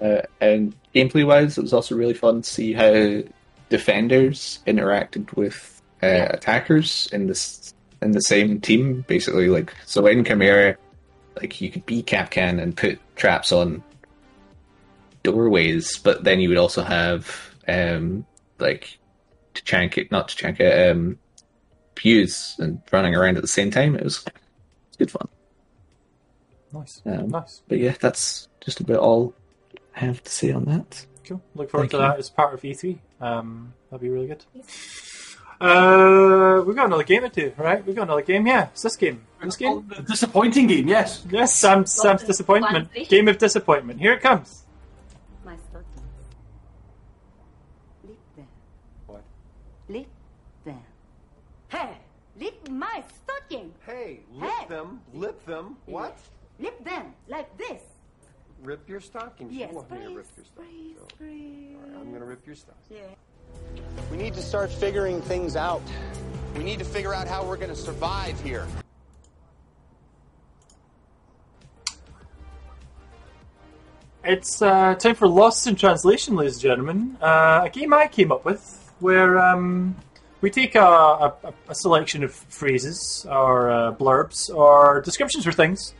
Uh, and gameplay wise, it was also really fun to see how defenders interacted with uh, attackers in this in the same team. Basically, like so in Chimera, like you could be Kapkan and put traps on doorways, but then you would also have um, like Tachanka, not Tachanka, um, Fuse and running around at the same time. It was, it was good fun. Nice. Um, nice. But yeah, that's just about all I have to say on that. Cool. Look forward Thank to you. that as part of E3. Um, that'd be really good. Uh, we've got another game or two, right? We've got another game. Yeah, it's this game. This game. A disappointing game, yes. Yes, Sam's, Sam's disappointment. Game of disappointment. Here it comes. My stockings. Lift them. What? Lift them. Hey, lift my stocking. Hey, Hey. lip them, lip them. What? Lift them like this. Rip your stockings. Yes, you want me to rip your stockings. please, so- please. All right, I'm gonna rip your stockings. Yeah. We need to start figuring things out. We need to figure out how we're going to survive here. It's uh, time for Lost in Translation, ladies and gentlemen. Uh, a game I came up with where um, we take a, a, a selection of phrases or uh, blurbs or descriptions for things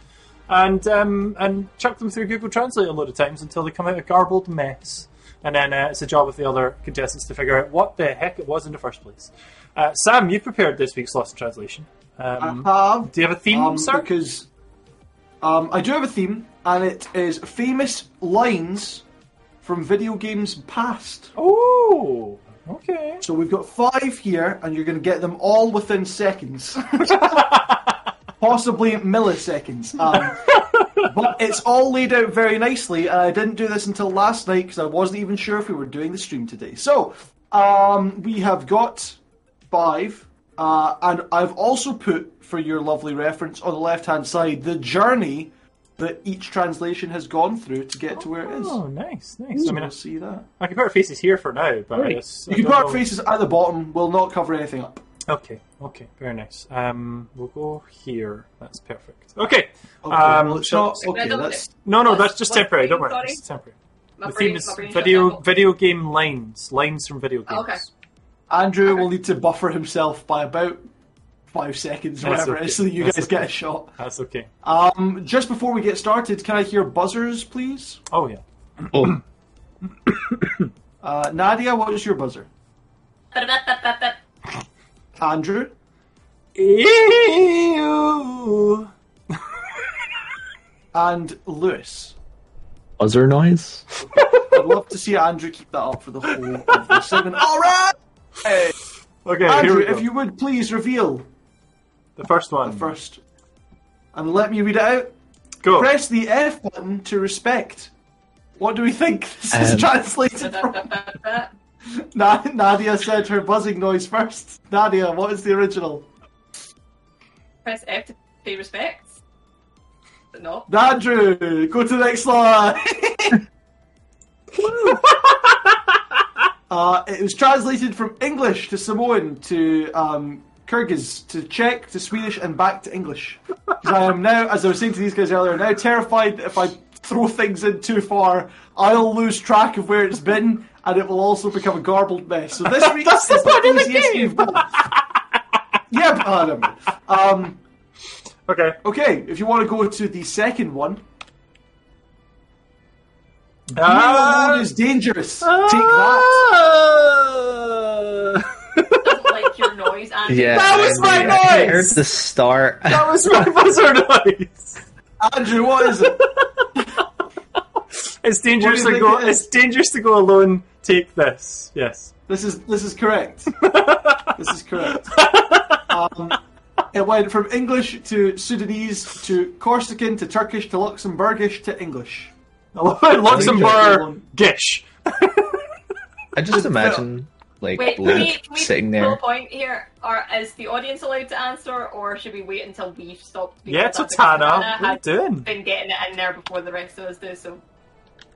and um, and chuck them through Google Translate a lot of times until they come out a garbled mess. And then uh, it's the job of the other contestants to figure out what the heck it was in the first place. Uh, Sam, you've prepared this week's Lost in Translation. Um, I have. do you have a theme, um, sir? Because um, I do have a theme, and it is famous lines from video games past. Oh, okay. So we've got five here, and you're going to get them all within seconds, possibly milliseconds. Um, but it's all laid out very nicely, and I didn't do this until last night because I wasn't even sure if we were doing the stream today. So um, we have got five, uh, and I've also put for your lovely reference on the left hand side the journey that each translation has gone through to get to where it is. Oh, nice, nice. I So mean, we'll I, see that. I can put our faces here for now, but I Right. guess I You can don't put our faces at the bottom. We'll not cover anything up. Okay, okay, very nice. Um, we'll go here. That's perfect. Okay. Okay, um, well, it's so- not. Okay, Double that's. No, no, that's just what's temporary. the Don't theme, worry, sorry? it's temporary. My the brain- theme is my brain video down. video game lines, lines from video games. Okay. Andrew will need to buffer himself by about five seconds, or That's whatever it okay. so that you That's guys okay. get a shot. That's okay. Um, just before we get started, can I hear buzzers, please? Oh yeah. Oh, Uh, Nadia, what is your buzzer? Ba-da-ba-ba-ba-ba. Andrew, Ew. and Lewis. buzzer noise. I'd love to see Andrew keep that up for the whole of the segment. All right. Hey, Okay, here Andrew, we go. if you would please reveal The first one. the first, and let me read it out. Go. Press the F button to respect. What do we think this is Um, translated from? Nadia said her buzzing noise first. Nadia, what is the original? Press F to pay respects. But no. Andrew, go to the next slide. uh, it was translated from English to Samoan to um, Kyrgyz to Czech to Swedish and back to English. I am now, as I was saying to these guys earlier, now terrified that if I throw things in too far, I'll lose track of where it's been and it will also become a garbled mess. So this week That's the is point of the game. you've got. yeah, but, uh, never um, Okay. Okay, if you want to go to the second one, being Ah. alone is dangerous. Take that. Like your noise, and Yeah, That was I my mean, I noise! heard the start. That was my buzzer noise. Andrew, what is it? It's dangerous What to go. think it is? It's dangerous to go alone. Take this. Yes. This is this is correct. this is correct. Um, it went from English to Sudanese to Corsican to Turkish to Luxembourgish to English. Luxembourg gish. I just imagine like Wait, can we, Link can we sitting pull a there. point here? Or is the audience allowed to answer, or should we wait until we've stopped? Yeah, Because I Totana. Totana What are you doing? been getting it in there before the rest of us do, so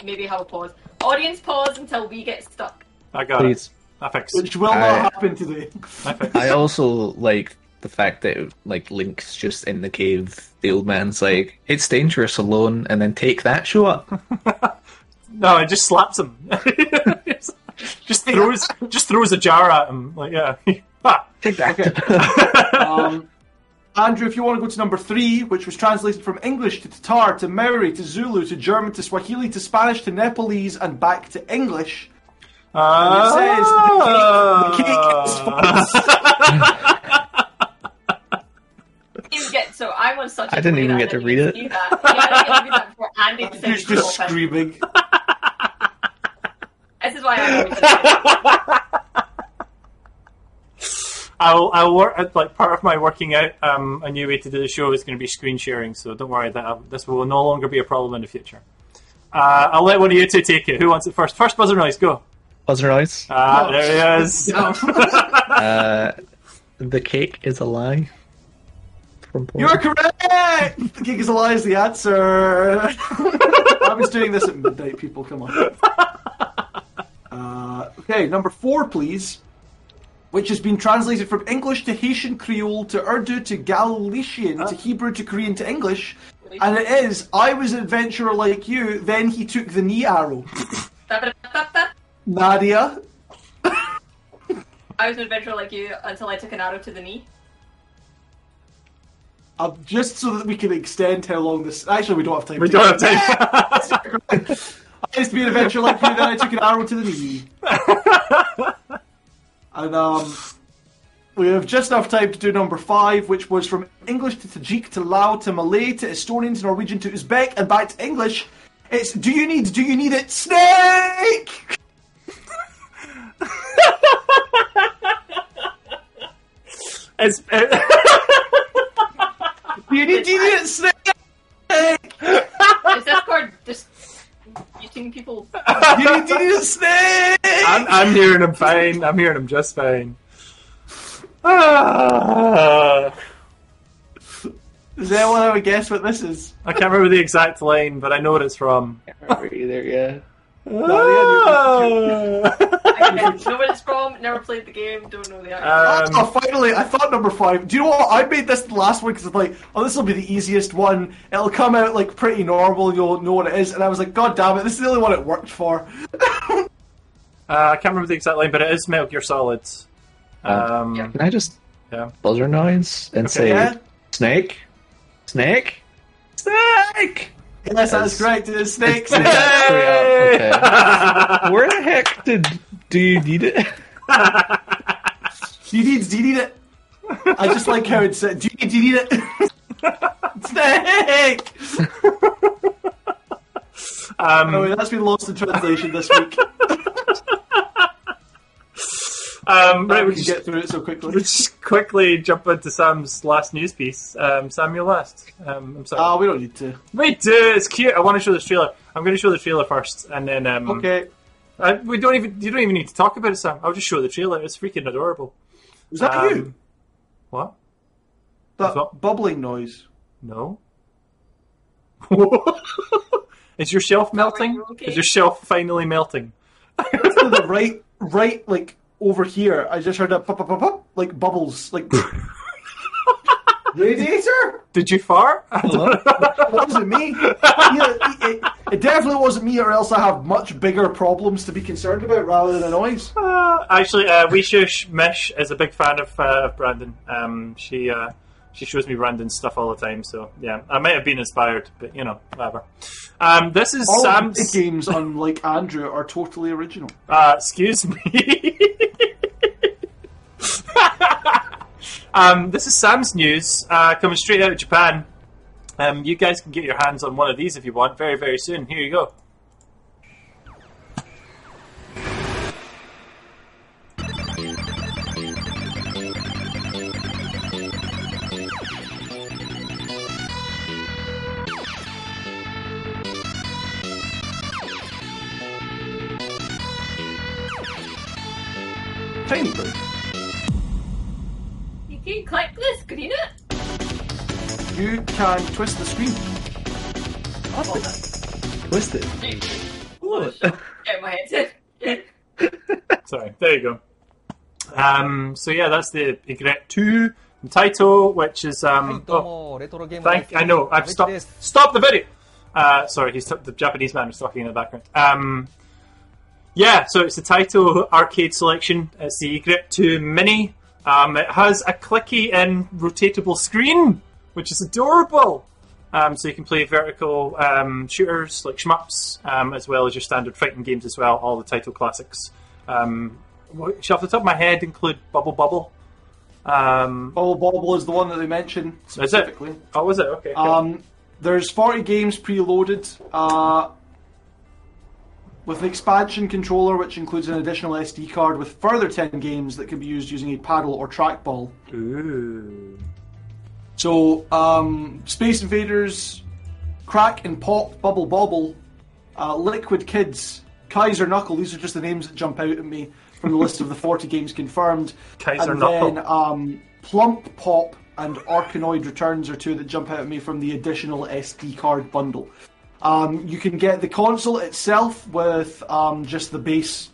maybe have a pause. Audience pause until we get stuck. I got Please. it. I fixed it. Which will I- not happen today. I fixed I also like the fact that like Link's just in the cave. The old man's like, "It's dangerous alone," and then take that show up. No, it just slaps him. just throws, just throws a jar at him. Like yeah. Ah. Take that. Um, Andrew, if you want to go to number three, which was translated from English to Tatar to Maori to Zulu to German to Swahili to Spanish to Nepalese and back to English. Ah. it says the cake- the cake You get so I'm on such. a I didn't even that get I to didn't read even it. see that. Yeah, I didn't get to read that He's just screaming. This is why I always do I'll, I'll work at, like part of my working out um, a new way to do the show is going to be screen sharing. So don't worry that I'll, this will no longer be a problem in the future. Uh, I'll let one of you two take it. Who wants it first? First buzzer noise. Go. Buzzer noise. Ah, No. there he is. Uh, the cake is a lie. You're correct! The cake is a lie is the answer. I was doing this at midnight, people. Come on. Uh, okay, number four, please. Which has been translated from English to Haitian Creole to Urdu to Galician to Hebrew to Korean to English, And it is, I was an adventurer like you, then he took the knee arrow. Nadia, I was an adventurer like you until I took an arrow to the knee. uh, just so that we can extend how long this. Actually, we don't have time. We to- don't have time. I used to be an adventurer like you, then I took an arrow to the knee. and um, we have just enough time to do number five, which was from English to Tajik to Lao to Malay to Estonian to Norwegian to Uzbek and back to English. It's do you need do you need it snake? It's, Do you need do you need it snake? Is Discord just muting people? Do you need, do you snake? I'm, I'm hearing him fine. I'm hearing him just fine. Ah. Does anyone have a guess what this is? I can't remember the exact line, but I know what it's from. Can't remember either. Yeah. Again, it's from, never played the game, don't know the actor. oh, um, finally, I thought number five. Do you know what? I made this the last one because it's like, oh, this will be the easiest one. It'll come out like pretty normal. You'll know what it is. And I was like, God damn it, this is the only one it worked for. uh, I can't remember the exact line, but it is Metal Gear Solid. Um, Yeah. Can I just yeah. buzzer noise and say Yeah? snake, snake, snake? Yes, that's correct. It is snake. snake. Okay. Where the heck did do you need it? do you need? Do you need it? I just like how it said. Do you need? Do you need it? snake. Um, Anyway, that's been lost in translation this week. Um, right, we can just, get through it so quickly. we'll just quickly jump into Sam's last news piece. Um, Sam, you're last. Um, I'm sorry. Ah, we don't need to. We do. it's cute. I want to show this trailer. I'm going to show the trailer first, and then um, Okay. I, we don't even you don't even need to talk about it, Sam. I'll just show the trailer. It's freaking adorable. Was that Um, you? What? That what? bubbling noise. No. Is your shelf melting? you okay? Is your shelf finally melting? to the right, right, like over here. I just heard a pop, pop, pop, pop, like bubbles, like radiator. Did you fart? It wasn't me. Yeah, it, it, it definitely wasn't me, or else I have much bigger problems to be concerned about rather than a noise. Uh, actually, uh, Wishush Mish is a big fan of, uh, of Brandon. Um, she uh, she shows me Brandon's stuff all the time. So yeah, I might have been inspired, but you know, whatever. Um, this is All Sam's. games, unlike Andrew, are totally original. Uh, excuse me. um, this is Sam's news uh, coming straight out of Japan. Um, you guys can get your hands on one of these if you want very, very soon. Here you go. It. You can twist the screen. Twist it. Get my headset. Yeah. Sorry, there you go. Um, so yeah, that's the Egret 2 Taito, which is um. Oh, thank. I know. I've stopped. Stop the video. Uh, sorry, he's the Japanese man was talking in the background. Um, yeah, so it's the Taito arcade selection. It's the Egret 2 Mini. Um, it has a clicky and rotatable screen, which is adorable. Um, so you can play vertical um, shooters like shmups, um, as well as your standard fighting games as well. All the Taito classics. Um, which off the top of my head include Bubble Bobble. Um, Bubble Bobble is the one that they mentioned is it? specifically. Oh, was it? Okay. cool. Um, there's 40 games preloaded uh, with an expansion controller, which includes an additional SD card with further 10 games that can be used using a paddle or trackball. Ooh. So, um, Space Invaders, Crack and Pop, Bubble Bobble, uh, Liquid Kids, Kaiser Knuckle. These are just the names that jump out at me from the list of the 40 games confirmed. Kaiser and Knuckle. then um, Plump Pop and Arkanoid Returns are two that jump out at me from the additional SD card bundle. Um, you can get the console itself with um, just the base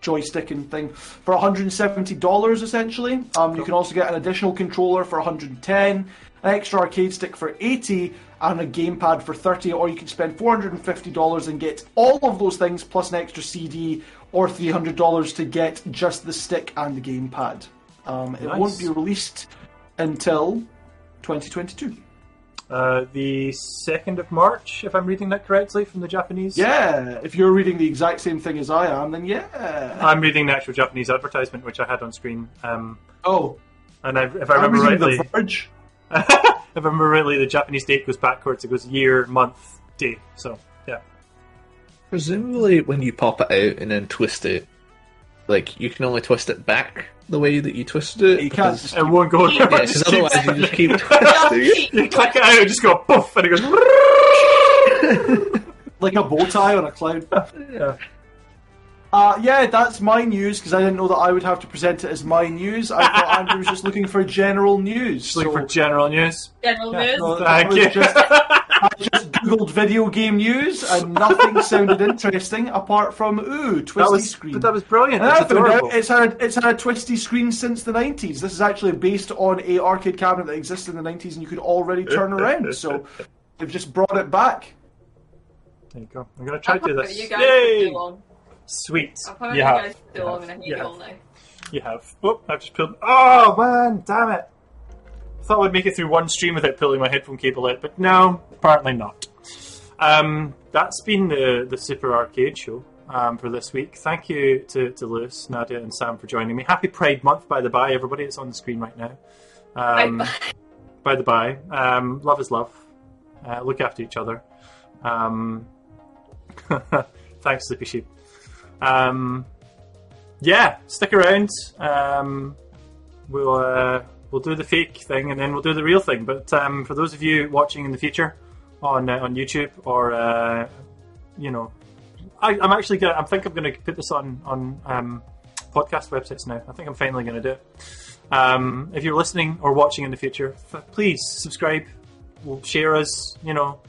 joystick and thing for $170 essentially. Um, you can also get an additional controller for 110, an extra arcade stick for 80, and a gamepad for 30. Or you can spend $450 and get all of those things plus an extra CD, or $300 to get just the stick and the gamepad. Um, it won't be released until 2022. Uh, the 2nd of March, if I'm reading that correctly from the Japanese. Yeah, if you're reading the exact same thing as I am, then yeah. I'm reading the actual Japanese advertisement, which I had on screen. Um, Oh, and I, if I I'm remember reading rightly, The Verge. if I remember rightly, the Japanese date goes backwards. It goes year, month, day. So, yeah. Presumably, when you pop it out and then twist it, like you can only twist it back the way that you twisted it. You can't just It won't go Yeah, yeah, because otherwise you just keep twisting it. You click it out, and just go poof, and it goes. like a bow tie on a cloud. yeah. Uh, yeah, that's my news because I didn't know that I would have to present it as my news. I thought Andrew was just looking for general news. Just looking so- for general news. General news. no, Thank you. Just, I just googled video game news and nothing sounded interesting apart from ooh twisty That was, screen. but that was brilliant. And I That's found out it's had a, it's had a twisty screen since the 90s. This is actually based on a arcade cabinet that existed in the 90s and you could already turn around. So they've just brought it back. There you go. I'm gonna try I've to do put this. You guys Yay! too long. Sweet. I've You you have. guys for You too long, have. and I hate You you have. all now. You have. Oh, I've just pulled. Oh man, damn it! Thought I'd make it through one stream without pulling my headphone cable out, but no, apparently not. Um, that's been the the Super R-CADE Show um, for this week. Thank you to, to Lewis, Nadia, and Sam for joining me. Happy Pride Month, by the by, everybody. It's on the screen right now. Um, Bye. by the by, um, love is love. Uh, look after each other. Um, thanks, Sleepy Sheep. Um, yeah, stick around. Um, we'll uh, we'll do the fake thing and then we'll do the real thing. But um, for those of you watching in the future on uh, on YouTube or uh, you know, I, I'm actually gonna. I think I'm going to put this on on um, podcast websites now. I think I'm finally going to do it. Um, if you're listening or watching in the future, f- please subscribe, We'll share us. You know,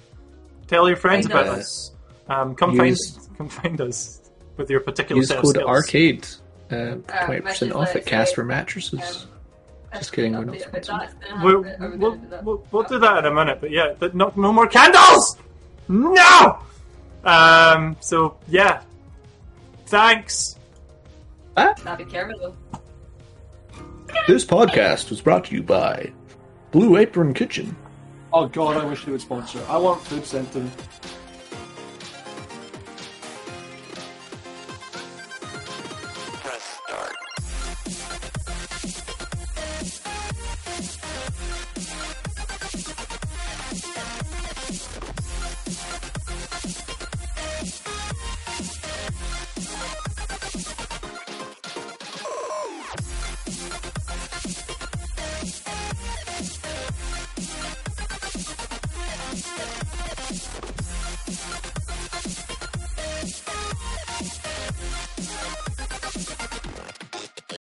tell your friends Find about us. us. Um, come Use- find come find us with your particular Use set of code skills. arcade. Uh, Uh, Twenty percent message off at Casper say, Mattresses. Just kidding, we're not update about sponsored. that. It's gonna We'll, we we'll, do that? we'll, we'll do that in a minute, but yeah, th- no, no more candles! No! Um, so, yeah. Thanks. That'd be Caramel. This podcast was brought to you by Blue Apron Kitchen. Oh god, I wish they would sponsor. I want food sent to me.